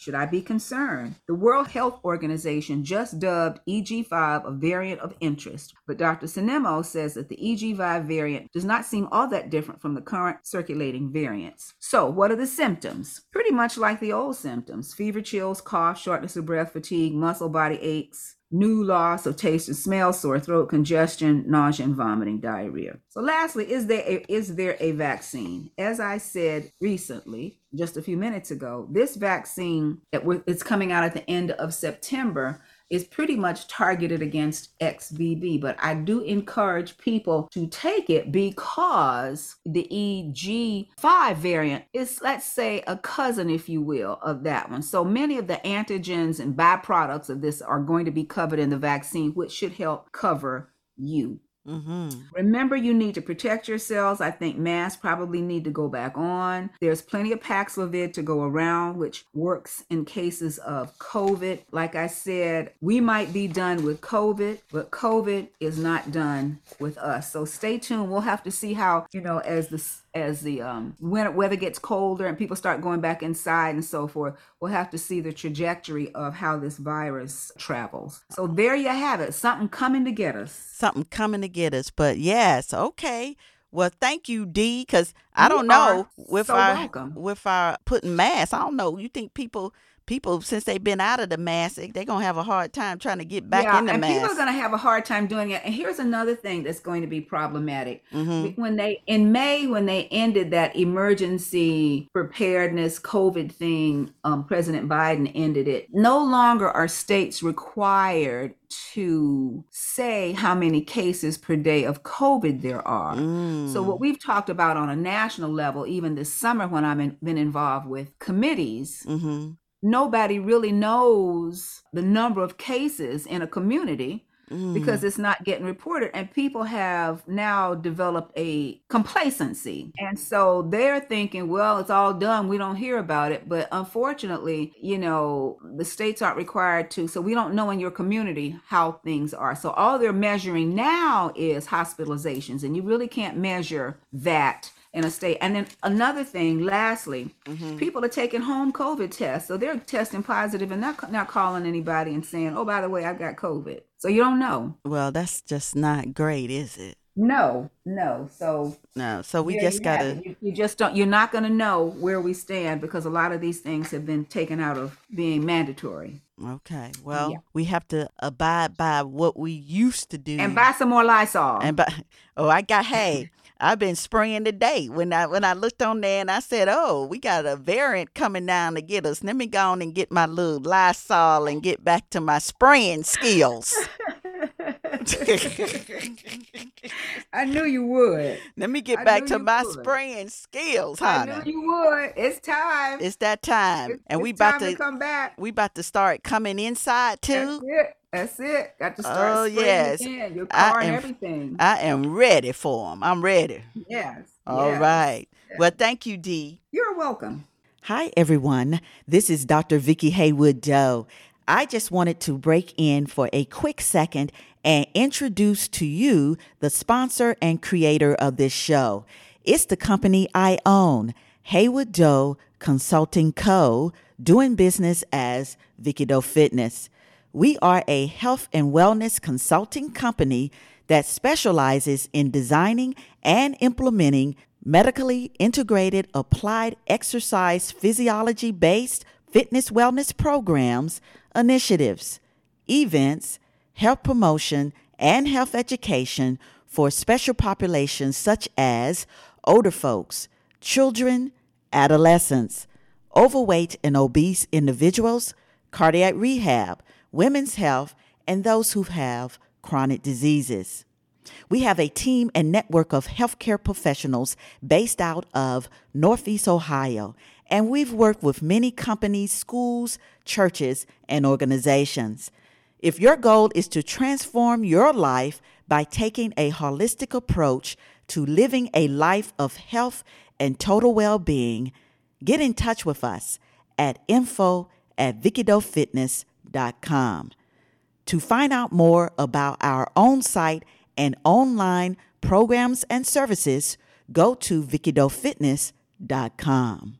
Should I be concerned? The World Health Organization just dubbed EG5 a variant of interest, but Dr. Sinemo says that the EG5 variant does not seem all that different from the current circulating variants. So, what are the symptoms? Pretty much like the old symptoms fever, chills, cough, shortness of breath, fatigue, muscle, body aches, new loss of taste and smell, sore throat, congestion, nausea, and vomiting, diarrhea. So, lastly, is there a, is there a vaccine? As I said recently, just a few minutes ago, this vaccine that it's coming out at the end of September. Is pretty much targeted against XBB, but I do encourage people to take it because the EG5 variant is, let's say, a cousin, if you will, of that one. So many of the antigens and byproducts of this are going to be covered in the vaccine, which should help cover you. Mm-hmm. Remember, you need to protect yourselves. I think masks probably need to go back on. There's plenty of Paxlovid to go around, which works in cases of COVID. Like I said, we might be done with COVID, but COVID is not done with us. So stay tuned. We'll have to see how, you know, as the as the um, winter weather gets colder and people start going back inside and so forth, we'll have to see the trajectory of how this virus travels. So there you have it. Something coming to get us. Something coming to get us. But yes, okay. Well, thank you, D. Because I don't know with so our welcome. with our putting masks. I don't know. You think people people since they've been out of the mask, they're gonna have a hard time trying to get back yeah, in the and mask. people are gonna have a hard time doing it. And here's another thing that's going to be problematic. Mm-hmm. When they in May, when they ended that emergency preparedness COVID thing, um, President Biden ended it. No longer are states required to say how many cases per day of COVID there are. Mm. So, what we've talked about on a national level, even this summer when I've been involved with committees, mm-hmm nobody really knows the number of cases in a community mm. because it's not getting reported and people have now developed a complacency. And so they're thinking well it's all done. We don't hear about it. But unfortunately you know the states aren't required to so we don't know in your community how things are. So all they're measuring now is hospitalizations and you really can't measure that in a state. And then another thing, lastly, mm-hmm. people are taking home COVID tests. So they're testing positive and not, not calling anybody and saying, oh, by the way, I've got COVID. So you don't know. Well, that's just not great, is it? No, no. So no. So we just gotta. You, you, just don't. You're not gonna know where we stand because a lot of these things have been taken out of being mandatory. Okay. Well, yeah. we have to abide by what we used to do and buy some more Lysol. And buy. (laughs) Oh, I got. Hey, I've been spraying today. When I when I looked on there and I said, "Oh, we got a variant coming down to get us." Let me go on and get my little Lysol and get back to my spraying skills. (laughs) (laughs) I knew you would. Let me get I back to my would. spraying skills, honey. I knew you would. It's time. It's that time, it's, and we about to, to, come back. We about to start coming inside too. That's it. That's it. Got to start. Oh yes, again. your car I am, and everything. I am ready for them. I'm ready. Yes. All yes. right. Yes. Well, thank you, Dee. You're welcome. Hi, everyone. This is Dr. Vicki Haywood Doe. I just wanted to break in for a quick second and introduce to you the sponsor and creator of this show. It's the company I own, Haywood Doe Consulting Co., doing business as Vicki Doe Fitness. We are a health and wellness consulting company that specializes in designing and implementing medically integrated applied exercise physiology based fitness wellness programs, initiatives, events, health promotion, and health education for special populations such as older folks, children, adolescents, overweight and obese individuals, cardiac rehab, women's health, and those who have chronic diseases. We have a team and network of healthcare professionals based out of Northeast Ohio, and we've worked with many companies, schools, churches, and organizations. If your goal is to transform your life by taking a holistic approach to living a life of health and total well being, get in touch with us at info at VickiDoeFitness.com to find out more about our own site and online programs and services, go to VickiDoeFitness.com.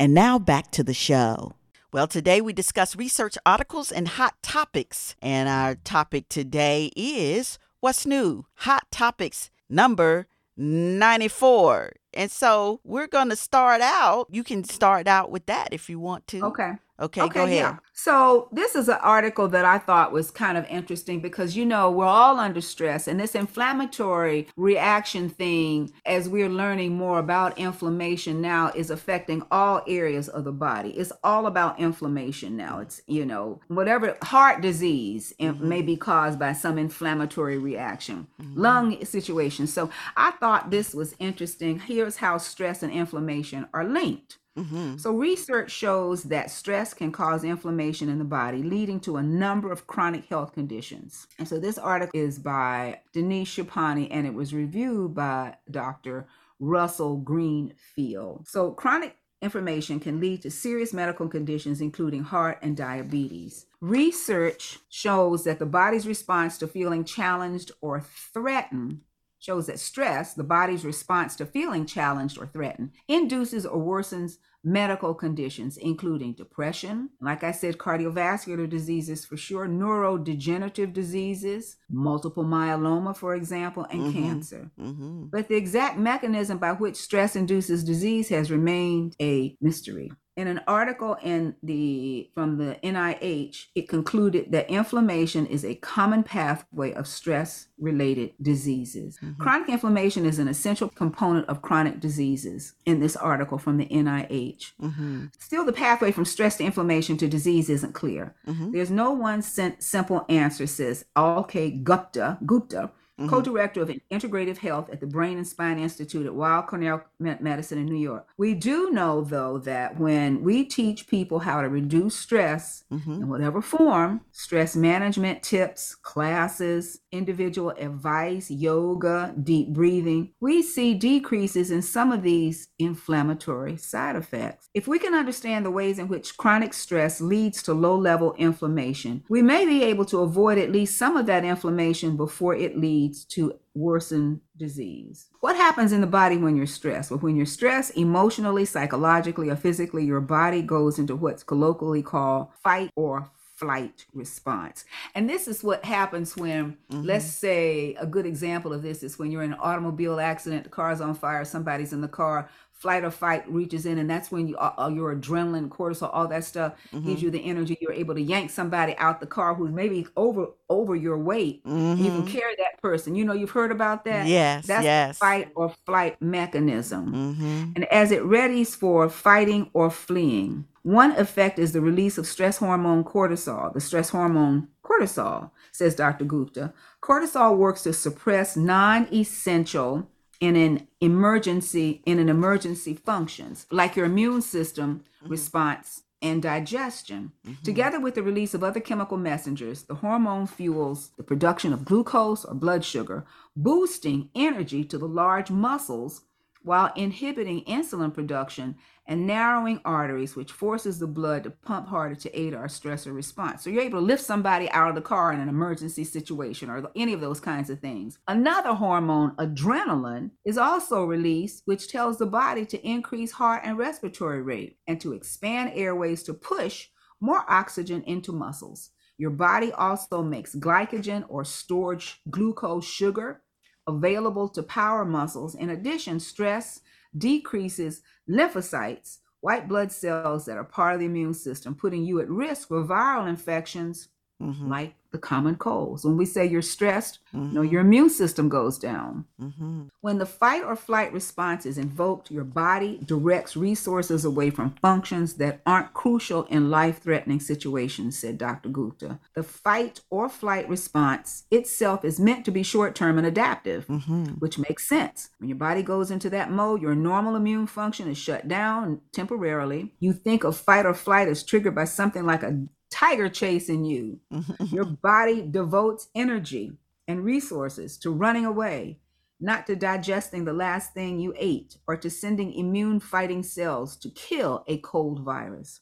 And now back to the show. Well, today we discuss research articles and hot topics. And our topic today is what's new? Hot topics number 94. And so we're going to start out. You can start out with that if you want to. Okay. Okay, okay go ahead. Yeah. So, this is an article that I thought was kind of interesting because, you know, we're all under stress, and this inflammatory reaction thing, as we're learning more about inflammation now, is affecting all areas of the body. It's all about inflammation now. It's, you know, whatever heart disease mm-hmm. may be caused by some inflammatory reaction, mm-hmm. lung situation. So, I thought this was interesting. Here's how stress and inflammation are linked. Mm-hmm. So, research shows that stress can cause inflammation in the body, leading to a number of chronic health conditions. And so, this article is by Denise Schipani and it was reviewed by Dr. Russell Greenfield. So, chronic inflammation can lead to serious medical conditions, including heart and diabetes. Research shows that the body's response to feeling challenged or threatened shows that stress, the body's response to feeling challenged or threatened, induces or worsens medical conditions, including depression, like I said, cardiovascular diseases for sure, neurodegenerative diseases, multiple myeloma, for example, and mm-hmm. cancer. Mm-hmm. But the exact mechanism by which stress induces disease has remained a mystery in an article in the from the NIH, it concluded that inflammation is a common pathway of stress related diseases. Mm-hmm. Chronic inflammation is an essential component of chronic diseases in this article from the NIH. Mm-hmm. Still, the pathway from stress to inflammation to disease isn't clear. Mm-hmm. There's no one simple answer, says Alka Gupta, Gupta mm-hmm. co-director of integrative health at the Brain and Spine Institute at Weill Cornell Medicine in New York. We do know, though, that when we teach people how to reduce stress mm-hmm. in whatever form, stress management tips, classes, individual advice, yoga, deep breathing, we see decreases in some of these inflammatory side effects. If we can understand the ways in which chronic stress leads to low level inflammation, we may be able to avoid at least some of that inflammation before it leads to worsen disease. What happens in the body when you're stressed? Well, when you're stressed emotionally, psychologically, or physically, your body goes into what's colloquially called fight or flight response. And this is what happens when, mm-hmm. let's say, a good example of this is when you're in an automobile accident, the car's on fire, somebody's in the car, flight or fight reaches in, and that's when you, uh, your adrenaline, cortisol, all that stuff mm-hmm. gives you the energy. You're able to yank somebody out the car who's maybe over over your weight. Mm-hmm. You can mm-hmm. carry that person. You know, you've heard about that. Yes, that's yes. fight or flight mechanism. Mm-hmm. And as it readies for fighting or fleeing, one effect is the release of stress hormone cortisol, the stress hormone cortisol, says Dr. Gupta. Cortisol works to suppress non-essential in an emergency in an emergency functions like your immune system mm-hmm. response and digestion. Mm-hmm. Together with the release of other chemical messengers, the hormone fuels the production of glucose or blood sugar, boosting energy to the large muscles while inhibiting insulin production and narrowing arteries, which forces the blood to pump harder to aid our stressor response. So you're able to lift somebody out of the car in an emergency situation or any of those kinds of things. Another hormone, adrenaline, is also released, which tells the body to increase heart and respiratory rate and to expand airways to push more oxygen into muscles. Your body also makes glycogen or stored glucose sugar available to power muscles. In addition, stress decreases lymphocytes, white blood cells that are part of the immune system, putting you at risk for viral infections mm-hmm. like the common colds. When we say you're stressed, mm-hmm. you know, your immune system goes down. Mm-hmm. When the fight or flight response is invoked, your body directs resources away from functions that aren't crucial in life threatening situations, said Dr. Gupta. The fight or flight response itself is meant to be short term and adaptive, mm-hmm. which makes sense. When your body goes into that mode, your normal immune function is shut down temporarily. You think of fight or flight as triggered by something like a tiger chasing you. Mm-hmm. Your body devotes energy and resources to running away, not to digesting the last thing you ate or to sending immune fighting cells to kill a cold virus.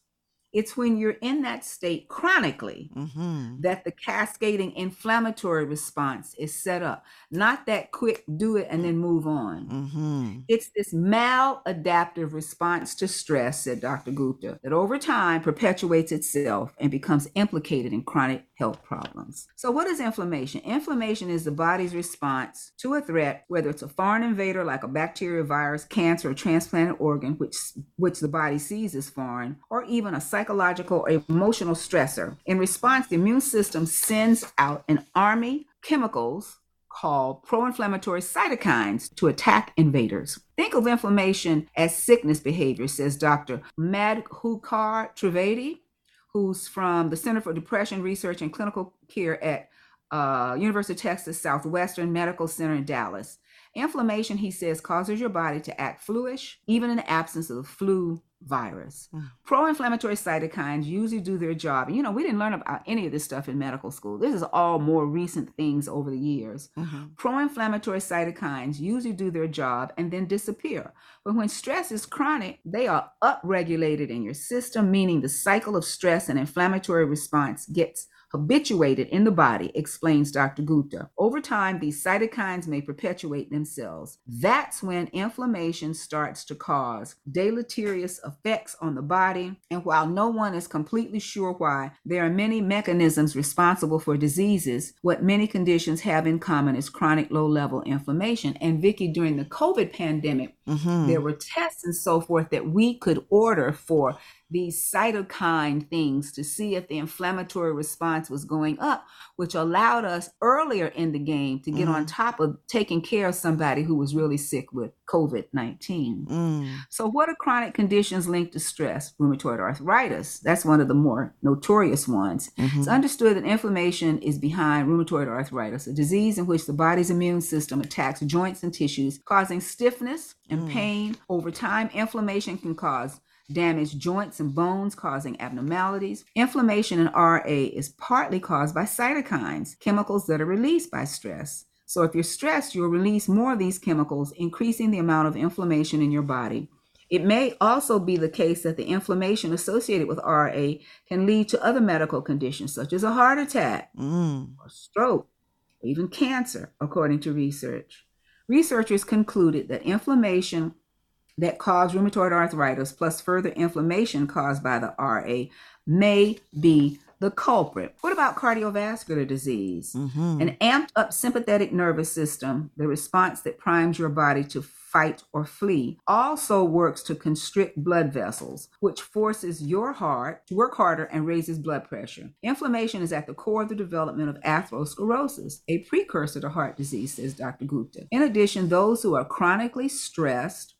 It's when you're in that state chronically mm-hmm. that the cascading inflammatory response is set up. Not that quick, do it and then move on. Mm-hmm. It's this maladaptive response to stress, said Dr. Gupta, that over time perpetuates itself and becomes implicated in chronic health problems. So, what is inflammation? Inflammation is the body's response to a threat, whether it's a foreign invader like a bacteria, virus, cancer, or transplanted organ, which, which the body sees as foreign, or even a psychological or emotional stressor. In response, the immune system sends out an army chemicals called pro inflammatory cytokines to attack invaders. Think of inflammation as sickness behavior, says Dr. Madhukar Trivedi, who's from the Center for Depression Research and Clinical Care at uh, University of Texas Southwestern Medical Center in Dallas. Inflammation, he says, causes your body to act fluish, even in the absence of the flu virus. Mm. Pro inflammatory cytokines usually do their job. And, you know, we didn't learn about any of this stuff in medical school. This is all more recent things over the years. Mm-hmm. Pro inflammatory cytokines usually do their job and then disappear. But when stress is chronic, they are upregulated in your system, meaning the cycle of stress and inflammatory response gets habituated in the body, explains Dr. Gupta. Over time, these cytokines may perpetuate themselves. That's when inflammation starts to cause deleterious effects on the body. And while no one is completely sure why, there are many mechanisms responsible for diseases. What many conditions have in common is chronic low level inflammation. And Vicki, during the COVID pandemic, mm-hmm. there were tests and so forth that we could order for these cytokine things to see if the inflammatory response was going up, which allowed us earlier in the game to get mm. on top of taking care of somebody who was really sick with COVID 19. Mm. So, what are chronic conditions linked to stress? Rheumatoid arthritis, that's one of the more notorious ones. Mm-hmm. It's understood that inflammation is behind rheumatoid arthritis, a disease in which the body's immune system attacks joints and tissues, causing stiffness and mm. pain. Over time, inflammation can cause damage joints and bones, causing abnormalities. Inflammation in RA is partly caused by cytokines, chemicals that are released by stress. So, if you're stressed, you'll release more of these chemicals, increasing the amount of inflammation in your body. It may also be the case that the inflammation associated with RA can lead to other medical conditions, such as a heart attack, mm. or stroke, or even cancer, according to research. Researchers concluded that inflammation that cause rheumatoid arthritis plus further inflammation caused by the RA may be the culprit. What about cardiovascular disease? Mm-hmm. An amped up sympathetic nervous system, the response that primes your body to fight or flee, also works to constrict blood vessels, which forces your heart to work harder and raises blood pressure. Inflammation is at the core of the development of atherosclerosis, a precursor to heart disease, says Dr. Gupta. In addition, those who are chronically stressed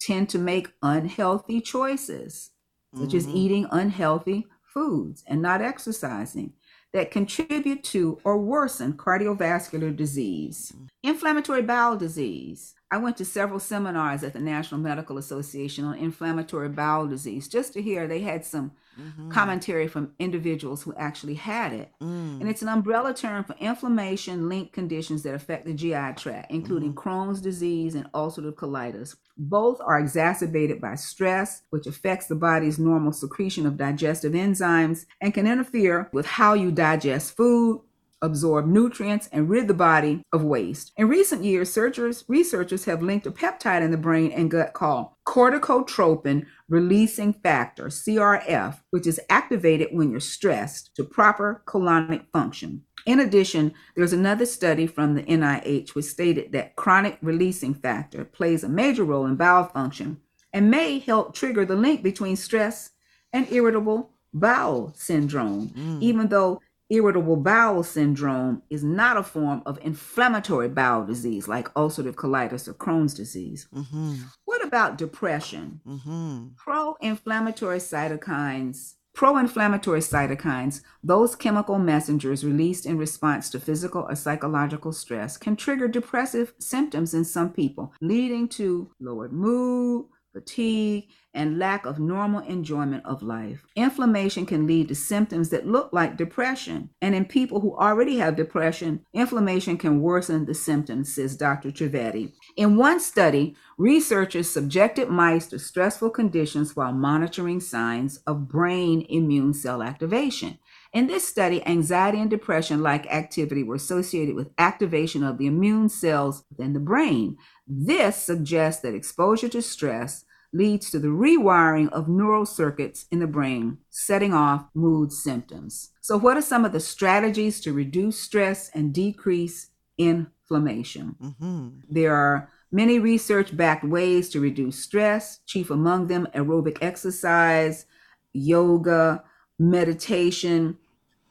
tend to make unhealthy choices, such mm-hmm. as eating unhealthy foods and not exercising, that contribute to or worsen cardiovascular disease. Inflammatory bowel disease. I went to several seminars at the National Medical Association on inflammatory bowel disease just to hear they had some mm-hmm. commentary from individuals who actually had it. Mm. And it's an umbrella term for inflammation linked conditions that affect the GI tract, including mm. Crohn's disease and ulcerative colitis. Both are exacerbated by stress, which affects the body's normal secretion of digestive enzymes and can interfere with how you digest food, absorb nutrients, and rid the body of waste. In recent years, searchers, researchers have linked a peptide in the brain and gut called corticotropin releasing factor, CRF, which is activated when you're stressed to proper colonic function. In addition, there's another study from the NIH which stated that chronic releasing factor plays a major role in bowel function and may help trigger the link between stress and irritable bowel syndrome, mm. even though irritable bowel syndrome is not a form of inflammatory bowel disease like ulcerative colitis or Crohn's disease. Mm-hmm. What about depression? Mm-hmm. Pro inflammatory cytokines. Pro inflammatory cytokines, those chemical messengers released in response to physical or psychological stress, can trigger depressive symptoms in some people, leading to lowered mood, fatigue, and lack of normal enjoyment of life. Inflammation can lead to symptoms that look like depression. And in people who already have depression, inflammation can worsen the symptoms, says Dr. Trivedi. In one study, researchers subjected mice to stressful conditions while monitoring signs of brain immune cell activation. In this study, anxiety and depression like activity were associated with activation of the immune cells within the brain. This suggests that exposure to stress leads to the rewiring of neural circuits in the brain, setting off mood symptoms. So, what are some of the strategies to reduce stress and decrease inflammation? Mm-hmm. There are many research backed ways to reduce stress, chief among them aerobic exercise, yoga, meditation,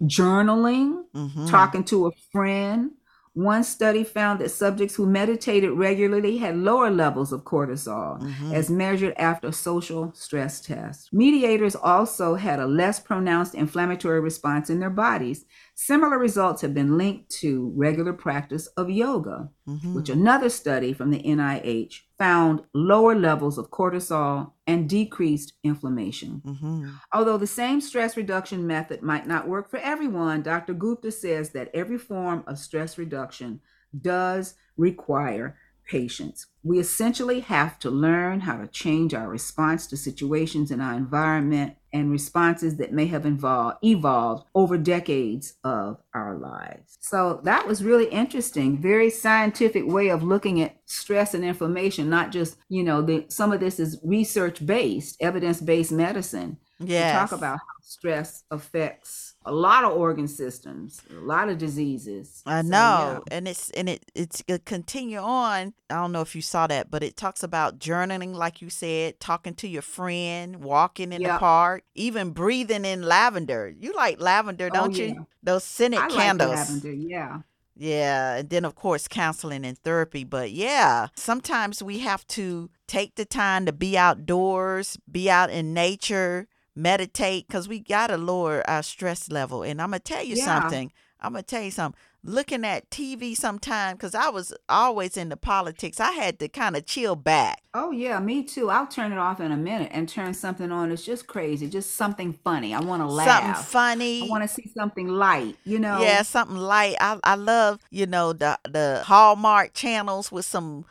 journaling, Mm-hmm. talking to a friend. One study found that subjects who meditated regularly had lower levels of cortisol Mhm. as measured after social stress tests. Mediators also had a less pronounced inflammatory response in their bodies. Similar results have been linked to regular practice of yoga, Mhm. which another study from the NIH found lower levels of cortisol and decreased inflammation. Mhm. Although the same stress reduction method might not work for everyone, Dr. Gupta says that every form of stress reduction does require patience. We essentially have to learn how to change our response to situations in our environment and responses that may have involved, evolved over decades of our lives. So that was really interesting. Very scientific way of looking at stress and inflammation, not just, you know, the, some of this is research based, evidence based medicine to talk about how stress affects a lot of organ systems, a lot of diseases. I So, know, and it's and it it's continue on. I don't know if you saw that, but it talks about journaling, like you said, talking to your friend, walking in the park, even breathing in lavender. You like lavender, Oh, don't yeah. you? Those scented I like candles. lavender. Yeah. Yeah, and then of course counseling and therapy. But yeah, sometimes we have to take the time to be outdoors, be out in nature, meditate, because we gotta lower our stress level. And I'm gonna tell you Yeah. something. I'm gonna tell you something. Looking at TV sometime, because I was always into politics, I had to kind of chill back. Oh yeah, me too. I'll turn it off in a minute and turn something on. It's just crazy, just something funny. I want to laugh. Something funny. I want to see something light. You know. yeah, something light. I I love, you know, the the Hallmark channels with some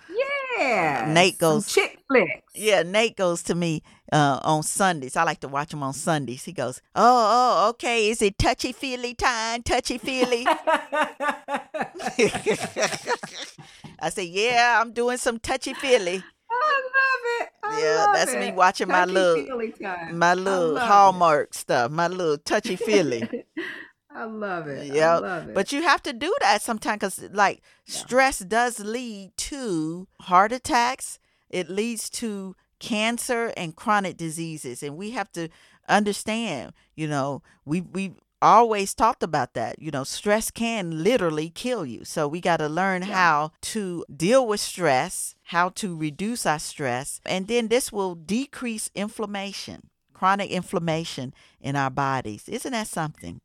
Yeah. Nate goes- chick flicks. Yeah, Nate goes to me uh, on Sundays. I like to watch him on Sundays. He goes, "Oh, oh, okay. Is it touchy feely time? Touchy feely?" (laughs) I say, "Yeah, I'm doing some touchy feely. I love it. I Yeah, love that's me it. watching my little- time. My little love it. Hallmark stuff. My little touchy feely." (laughs) I love it. I Yeah, love it. But you have to do that sometimes because, like, stress does lead to heart attacks. It leads to cancer and chronic diseases, and we have to understand. You know, we we always talked about that. You know, stress can literally kill you. So we got to learn Yeah. how to deal with stress, how to reduce our stress, and then this will decrease inflammation, chronic inflammation in our bodies. Isn't that something?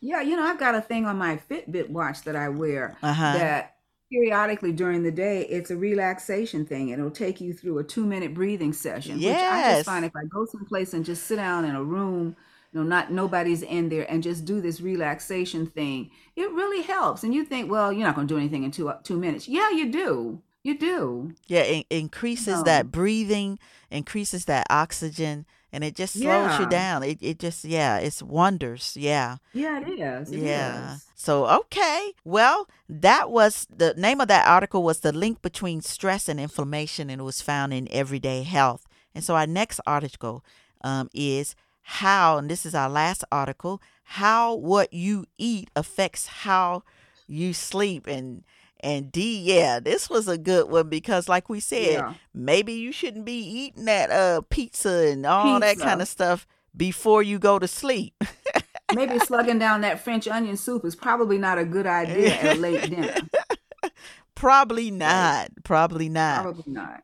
Yeah, you know, I've got a thing on my Fitbit watch that I wear Uh-huh. that periodically during the day, it's a relaxation thing. It'll take you through a two minute breathing session, which I just find if I go someplace and just sit down in a room, you know, not nobody's in there and just do this relaxation thing, it really helps. And you think, well, you're not going to do anything in two uh, two minutes. Yeah, you do. You do. Yeah, it increases that breathing, increases that oxygen, and it just slows you down. It it just yeah, it's wonders. Yeah. Yeah, it is. It yeah. is. So okay. Well, that was the name of that article was the link between stress and inflammation and it was found in Everyday Health. And so our next article um, is how and this is our last article, how what you eat affects how you sleep and and D, yeah, this was a good one because, like we said, Yeah. maybe you shouldn't be eating that uh pizza and all that kind of stuff before you go to sleep. Maybe (laughs) slugging down that French onion soup is probably not a good idea at a late dinner. (laughs) Probably not. Probably not. Probably not.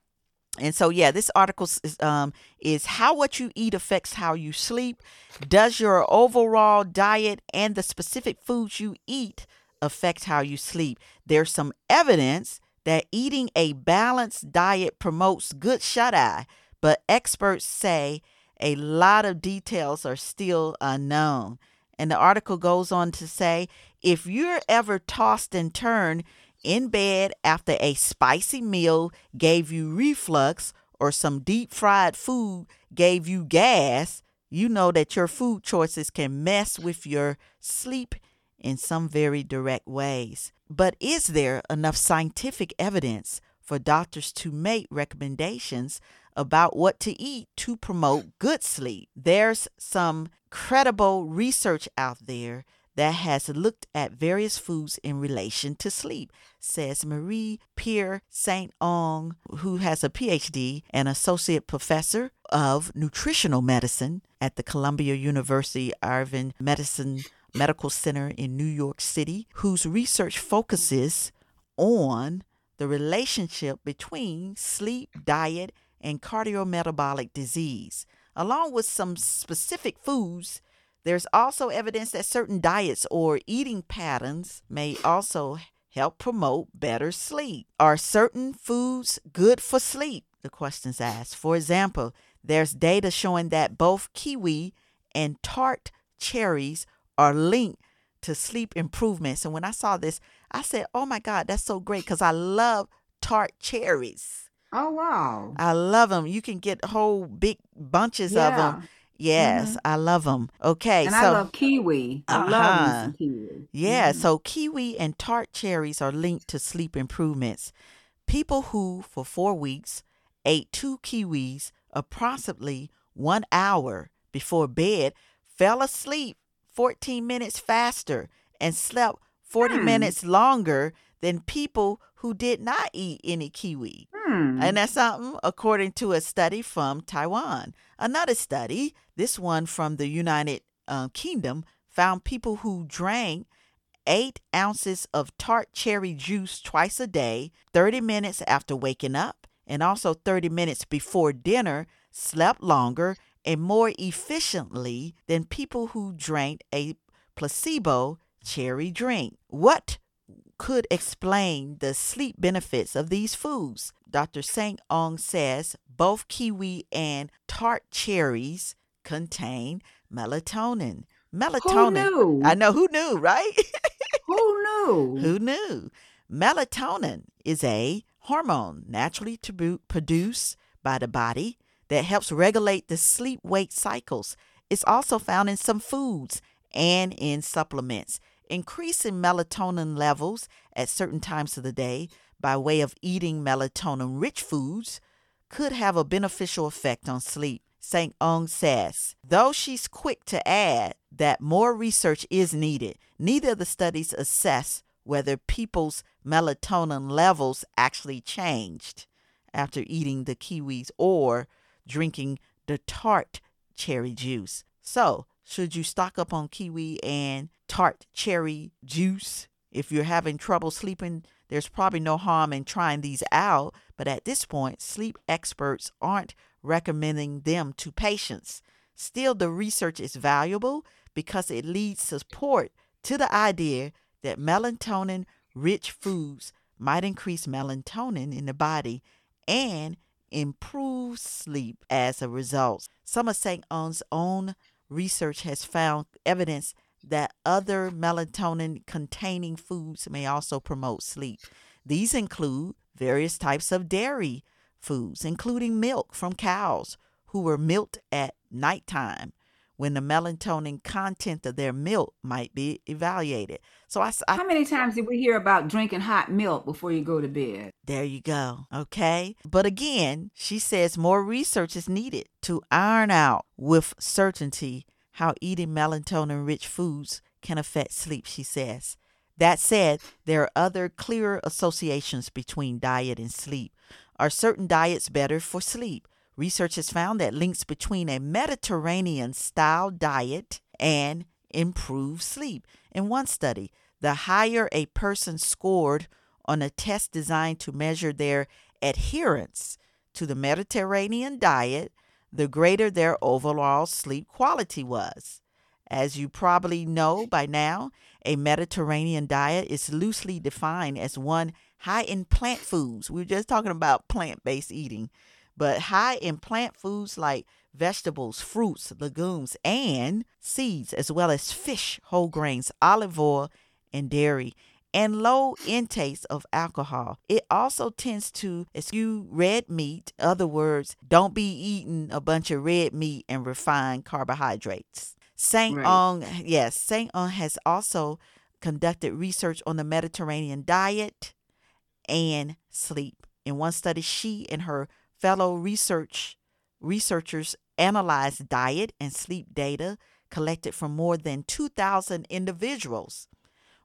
And so, yeah, this article is, um, is how what you eat affects how you sleep. Does your overall diet and the specific foods you eat affect how you sleep? There's some evidence that eating a balanced diet promotes good shut eye, but experts say a lot of details are still unknown. And the article goes on to say if you're ever tossed and turned in bed after a spicy meal gave you reflux or some deep fried food gave you gas, you know that your food choices can mess with your sleep in some very direct ways. But is there enough scientific evidence for doctors to make recommendations about what to eat to promote good sleep. There's some credible research out there that has looked at various foods in relation to sleep, says Marie Pierre Saint Onge, who has a PhD and associate professor of nutritional medicine at the Columbia University Irving Medicine Medical Center in New York City, whose research focuses on the relationship between sleep, diet, and cardiometabolic disease, along with some specific foods there's also evidence that certain diets or eating patterns may also help promote better sleep. Are certain foods good for sleep? The question's asked. For example, there's data showing that both kiwi and tart cherries are linked to sleep improvements. And when I saw this, I said, oh my God, that's so great because I love tart cherries. Oh, wow. I love them. You can get whole big bunches yeah. of them Yes, mm-hmm. I love them. Okay, and so I love kiwi. I uh-huh. love kiwi. Yeah, mm-hmm. so kiwi and tart cherries are linked to sleep improvements. People who, for four weeks, ate two kiwis approximately one hour before bed fell asleep 14 minutes faster and slept 40 hmm. minutes longer than people who did not eat any kiwi. Hmm. And that's something according to a study from Taiwan. Another study, this one from the United uh, Kingdom, found people who drank eight ounces of tart cherry juice twice a day, 30 minutes after waking up, and also 30 minutes before dinner, slept longer and more efficiently than people who drank a placebo cherry drink. What could explain the sleep benefits of these foods. Dr. St. Onge says both kiwi and tart cherries contain melatonin. Melatonin. Who knew? I know who knew, right? (laughs) who knew? Who knew? Melatonin is a hormone naturally to produced by the body that helps regulate the sleep wake cycles. It's also found in some foods and in supplements increasing melatonin levels at certain times of the day by way of eating melatonin rich foods could have a beneficial effect on sleep. St. Onge says, though she's quick to add that more research is needed, neither of the studies assess whether people's melatonin levels actually changed after eating the kiwis or drinking the tart cherry juice. So, should you stock up on kiwi and tart cherry juice? If you're having trouble sleeping, there's probably no harm in trying these out, but at this point, sleep experts aren't recommending them to patients. Still, the research is valuable because it leads support to the idea that melatonin rich foods might increase melatonin in the body and improve sleep as a result. Some of St. Onge's own research has found evidence that other melatonin containing foods may also promote sleep. These include various types of dairy foods, including milk from cows who were milked at nighttime when the melatonin content of their milk might be evaluated. So I, I, How many times did we hear about drinking hot milk before you go to bed? There you go. Okay. But again, she says more research is needed to iron out with certainty how eating melatonin rich foods can affect sleep, she says. That said, there are other clearer associations between diet and sleep. Are certain diets better for sleep? Research has found that links between a Mediterranean style diet and improved sleep. In one study, the higher a person scored on a test designed to measure their adherence to the Mediterranean diet, the greater their overall sleep quality was. As you probably know by now, a Mediterranean diet is loosely defined as one high in plant foods. We were just talking about plant based eating, but high in plant foods like vegetables, fruits, legumes, and seeds, as well as fish, whole grains, olive oil, and dairy and low intakes of alcohol. It also tends to eschew red meat. Other words, don't be eating a bunch of red meat and refined carbohydrates. Saint right. Onge, yes, Saint Onge has also conducted research on the Mediterranean diet and sleep. In one study, she and her fellow research researchers analyzed diet and sleep data collected from more than 2,000 individuals.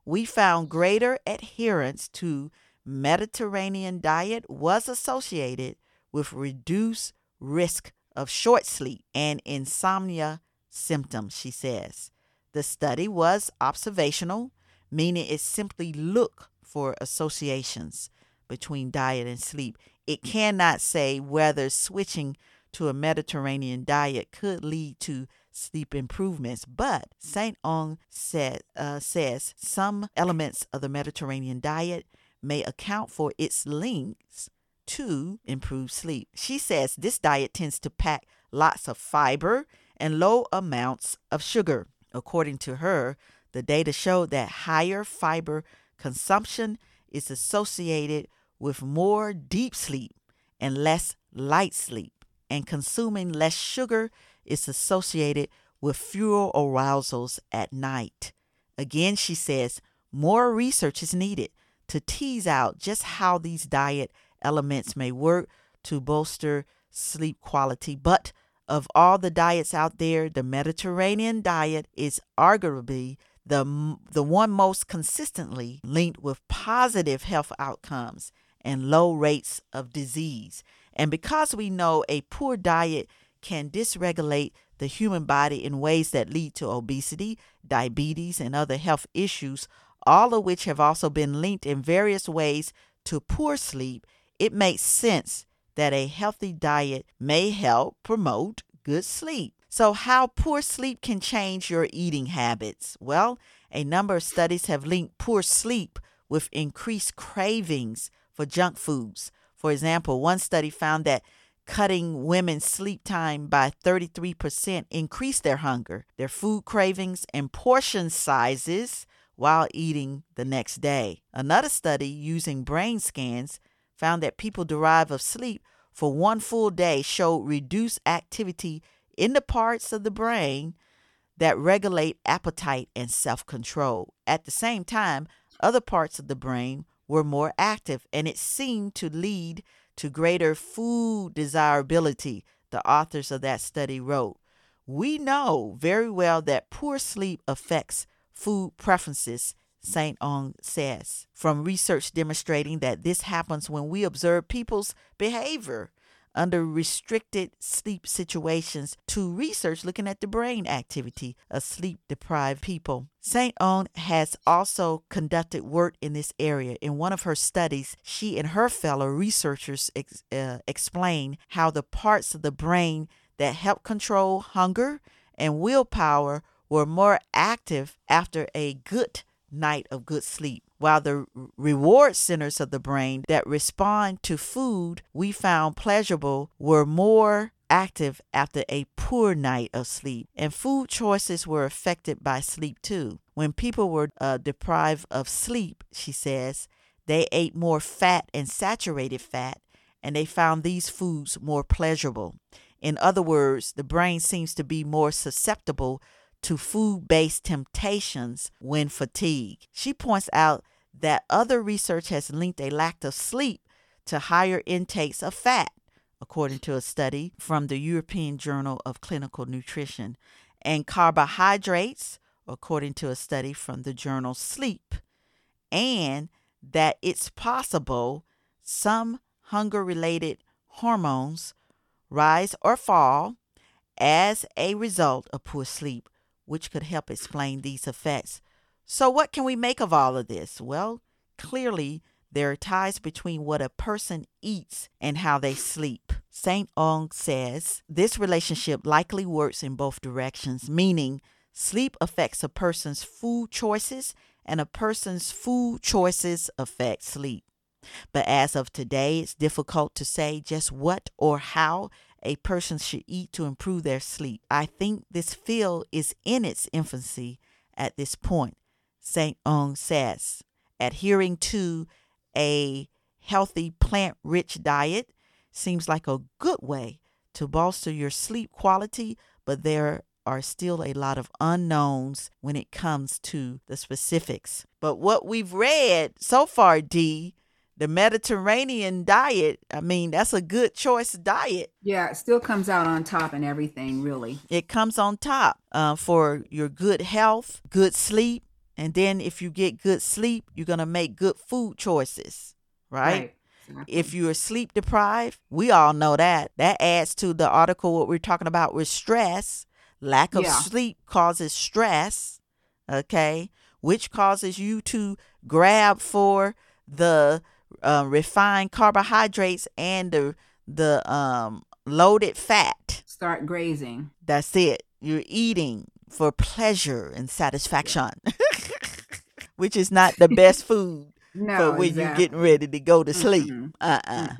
We found greater adherence to Mediterranean diet was associated with reduced risk of short sleep and insomnia symptoms, she says. The study was observational, meaning it simply looked for associations between diet and sleep. It cannot say whether switching to a Mediterranean diet could lead to sleep improvements, but St. Onge said, uh, says some elements of the Mediterranean diet may account for its links to improved sleep. She says this diet tends to pack lots of fiber and low amounts of sugar. According to her, the data showed that higher fiber consumption is associated with more deep sleep and less light sleep, and consuming less sugar is associated with fewer arousals at night. Again, she says more research is needed to tease out just how these diet elements may work to bolster sleep quality. But of all the diets out there, the Mediterranean diet is arguably the, the one most consistently linked with positive health outcomes and low rates of disease. And because we know a poor diet can dysregulate the human body in ways that lead to obesity, diabetes, and other health issues, all of which have also been linked in various ways to poor sleep, it makes sense that a healthy diet may help promote good sleep. So, how poor sleep can change your eating habits? Well, a number of studies have linked poor sleep with increased cravings for junk foods. For example, one study found that cutting women's sleep time by 33% increased their hunger, their food cravings, and portion sizes while eating the next day. Another study using brain scans found that people deprived of sleep for one full day showed reduced activity in the parts of the brain that regulate appetite and self control. At the same time, other parts of the brain were more active, and it seemed to lead to greater food desirability, the authors of that study wrote. We know very well that poor sleep affects food preferences, St. Onge says, from research demonstrating that this happens when we observe people's behavior under restricted sleep situations to research looking at the brain activity of sleep deprived people. St. Onge has also conducted work in this area. In one of her studies, she and her fellow researchers ex- uh, explain how the parts of the brain that help control hunger and willpower were more active after a good night of good sleep while the reward centers of the brain that respond to food we found pleasurable were more active after a poor night of sleep. And food choices were affected by sleep too. When people were uh, deprived of sleep, she says, they ate more fat and saturated fat, and they found these foods more pleasurable. In other words, the brain seems to be more susceptible to food based temptations when fatigued. She points out that other research has linked a lack of sleep to higher intakes of fat, according to a study from the European Journal of Clinical Nutrition, and carbohydrates, according to a study from the journal Sleep, and that it's possible some hunger related hormones rise or fall as a result of poor sleep which could help explain these effects. So, what can we make of all of this? Well, clearly, there are ties between what a person eats and how they sleep. St. Onge says this relationship likely works in both directions, meaning sleep affects a person's food choices and a person's food choices affect sleep. But as of today, it's difficult to say just what or how a person should eat to improve their sleep. I think this field is in its infancy at this point, St. Onge says. Adhering to a healthy plant rich diet seems like a good way to bolster your sleep quality, but there are still a lot of unknowns when it comes to the specifics. But what we've read so far, D, the Mediterranean diet, I mean, that's a good choice diet. Yeah, it still comes out on top and everything, really. It comes on top uh, for your good health, good sleep. And then if you get good sleep, you're going to make good food choices, right? Exactly. If you're sleep deprived, we all know that. That adds to the article what we're talking about with stress. Lack of Yeah. sleep causes stress, okay, which causes you to grab for the uh, refined carbohydrates and the the um, loaded fat. Start grazing. That's it. You're eating for pleasure and satisfaction, (laughs) which is not the best food (laughs) No, for when exactly. you're getting ready to go to sleep. Mm-mm. Uh-uh.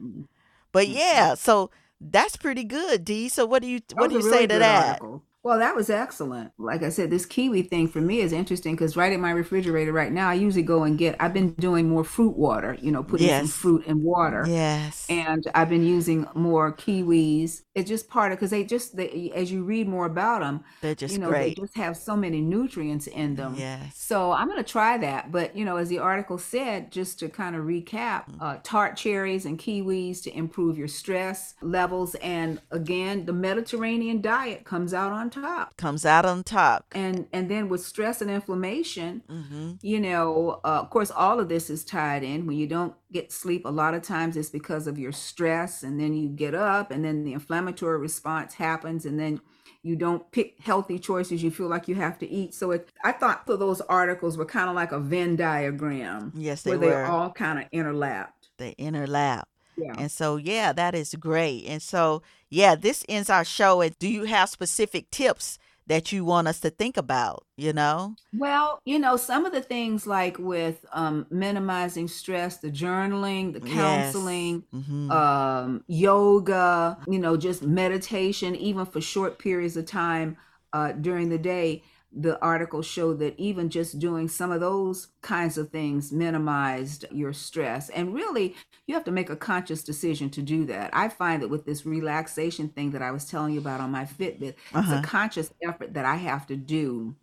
But yeah, so that's pretty good, Dee. So what do you what do you a say to that? article. Well, that was excellent. Like I said, this kiwi thing for me is interesting because right in my refrigerator right now, I usually go and get. I've been doing more fruit water. You know, putting some fruit in water. Yes. and I've been using more kiwis. It's just part of because they just they, as you read more about them, They're just you know great. they just have so many nutrients in them. Yes. So I'm gonna try that. But you know, as the article said, just to kind of recap, Mm. uh, tart cherries and kiwis to improve your stress levels, and again, the Mediterranean diet comes out on top. Comes out on top. And and then with stress and inflammation, hmm you know, uh, of course, all of this is tied in. When you don't get sleep, a lot of times it's because of your stress, and then you get up, and then the inflammatory response happens, and then you don't pick healthy choices you feel like you have to eat. So it, I thought that those articles were kind of like a Venn diagram Yes, they where were. they're all kind of interlapped. They interlap. Yeah. And so yeah, that is great. And so yeah, this ends our show. And do you have specific tips that you want us to think about? You know? Well, you know, some of the things like with um, minimizing stress, the journaling, the Yes. counseling, Mhm. um, yoga, you know, just meditation, even for short periods of time uh, during the day. The article showed that even just doing some of those kinds of things minimized your stress. And really, you have to make a conscious decision to do that. I find that with this relaxation thing that I was telling you about on my Fitbit, Uh-huh. it's a conscious effort that I have to do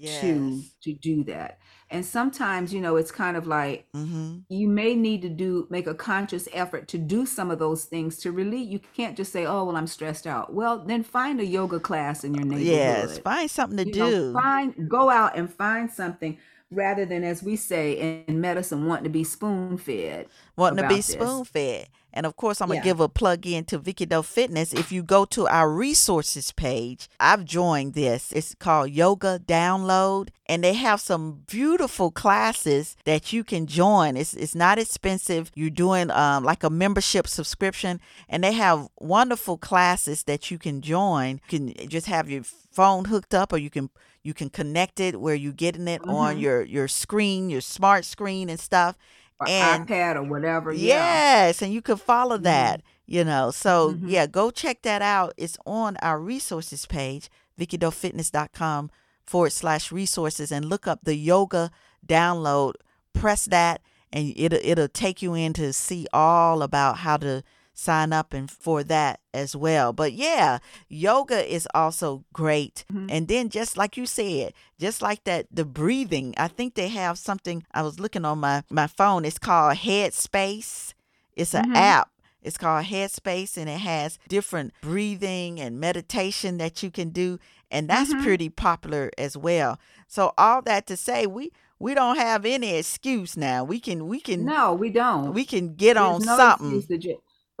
Yes. to do that. And sometimes, you know, it's kind of like hmm you may need to do make a conscious effort to do some of those things to relieve you can't just say oh well i'm stressed out well then find a yoga class in your neighborhood Yes. Find something to you know, do. find go out and find something rather than as we say in medicine wanting to be spoon fed wanting to be spoon fed. And of course, I'm gonna Yeah. give a plug in to Vicki Doe Fitness. If you go to our resources page, I've joined this. It's called Yoga Download, and they have some beautiful classes that you can join. It's it's not expensive. You're doing um, like a membership subscription, and they have wonderful classes that you can join. You can just have your phone hooked up, or you can you can connect it where you're getting it on Mhm. your your screen, your smart screen and stuff. Or And- ipad or whatever yeah Yes, and you can follow that, you know. So, Mhm. yeah, go check that out. It's on our resources page, VickiDoeFitness.com forward slash resources, and look up the yoga download. Press that, and it'll, it'll take you in to see all about how to sign up and for that as well. But yeah, yoga is also great. Mhm. And then just like you said, just like that the breathing, I think they have something I was looking on my my phone. It's called Headspace. It's an Mhm. app. It's called Headspace and it has different breathing and meditation that you can do and that's Mhm. pretty popular as well. So all that to say we we don't have any excuse now. We can we can no we don't we can get There's on no something.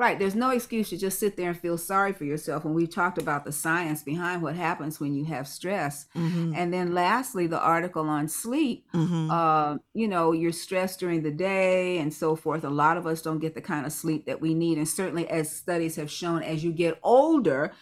Excuse to ju- right. There's no excuse to just sit there and feel sorry for yourself. And we talked about the science behind what happens when you have stress. Mhm. And then lastly, the article on sleep. Mhm. Uh, you know, you're stressed during the day and so forth. A lot of us don't get the kind of sleep that we need. And certainly, as studies have shown, as you get older,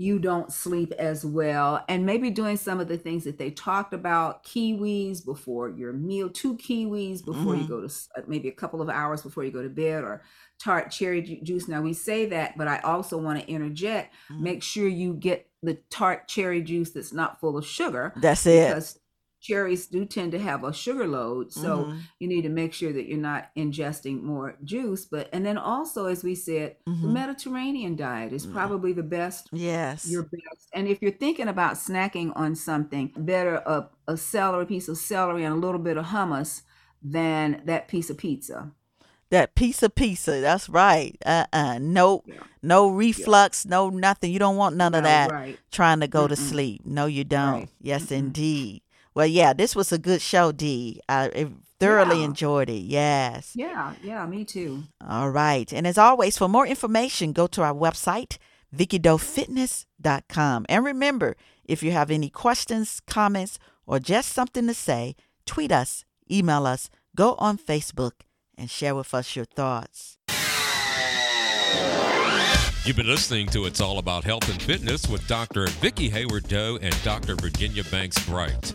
you don't sleep as well. And maybe doing some of the things that they talked about kiwis before your meal, two kiwis before you Mhm. go to uh, maybe a couple of hours before you go to bed, or tart cherry ju- juice. Now, we say that, but I also want to interject Mhm. make sure you get the tart cherry juice that's not full of sugar That's it. because cherries do tend to have a sugar load so Mhm. you need to make sure that you're not ingesting more juice but and then also as we said the Mhm. mediterranean diet is Mm. probably the best Yes. your best and if you're thinking about snacking on something better a, a celery piece of celery and a little bit of hummus than that piece of pizza That piece of pizza. That's right. Uh uh No Yeah. no reflux, no nothing. You don't want none of No, that right. trying to go to Mm-mm. sleep. No, you don't. Right. Yes, Mm-mm. indeed. Well, yeah, this was a good show, D. I I thoroughly Yeah. enjoyed it. Yes. Yeah, yeah, me too. All right. And as always, for more information, go to our website, VickiDoeFitness.com. And remember, if you have any questions, comments, or just something to say, tweet us, email us, go on Facebook, and share with us your thoughts. You've been listening to It's All About Health and Fitness with Dr. Vicki Hayward Doe and Dr. Virginia Banks Bright.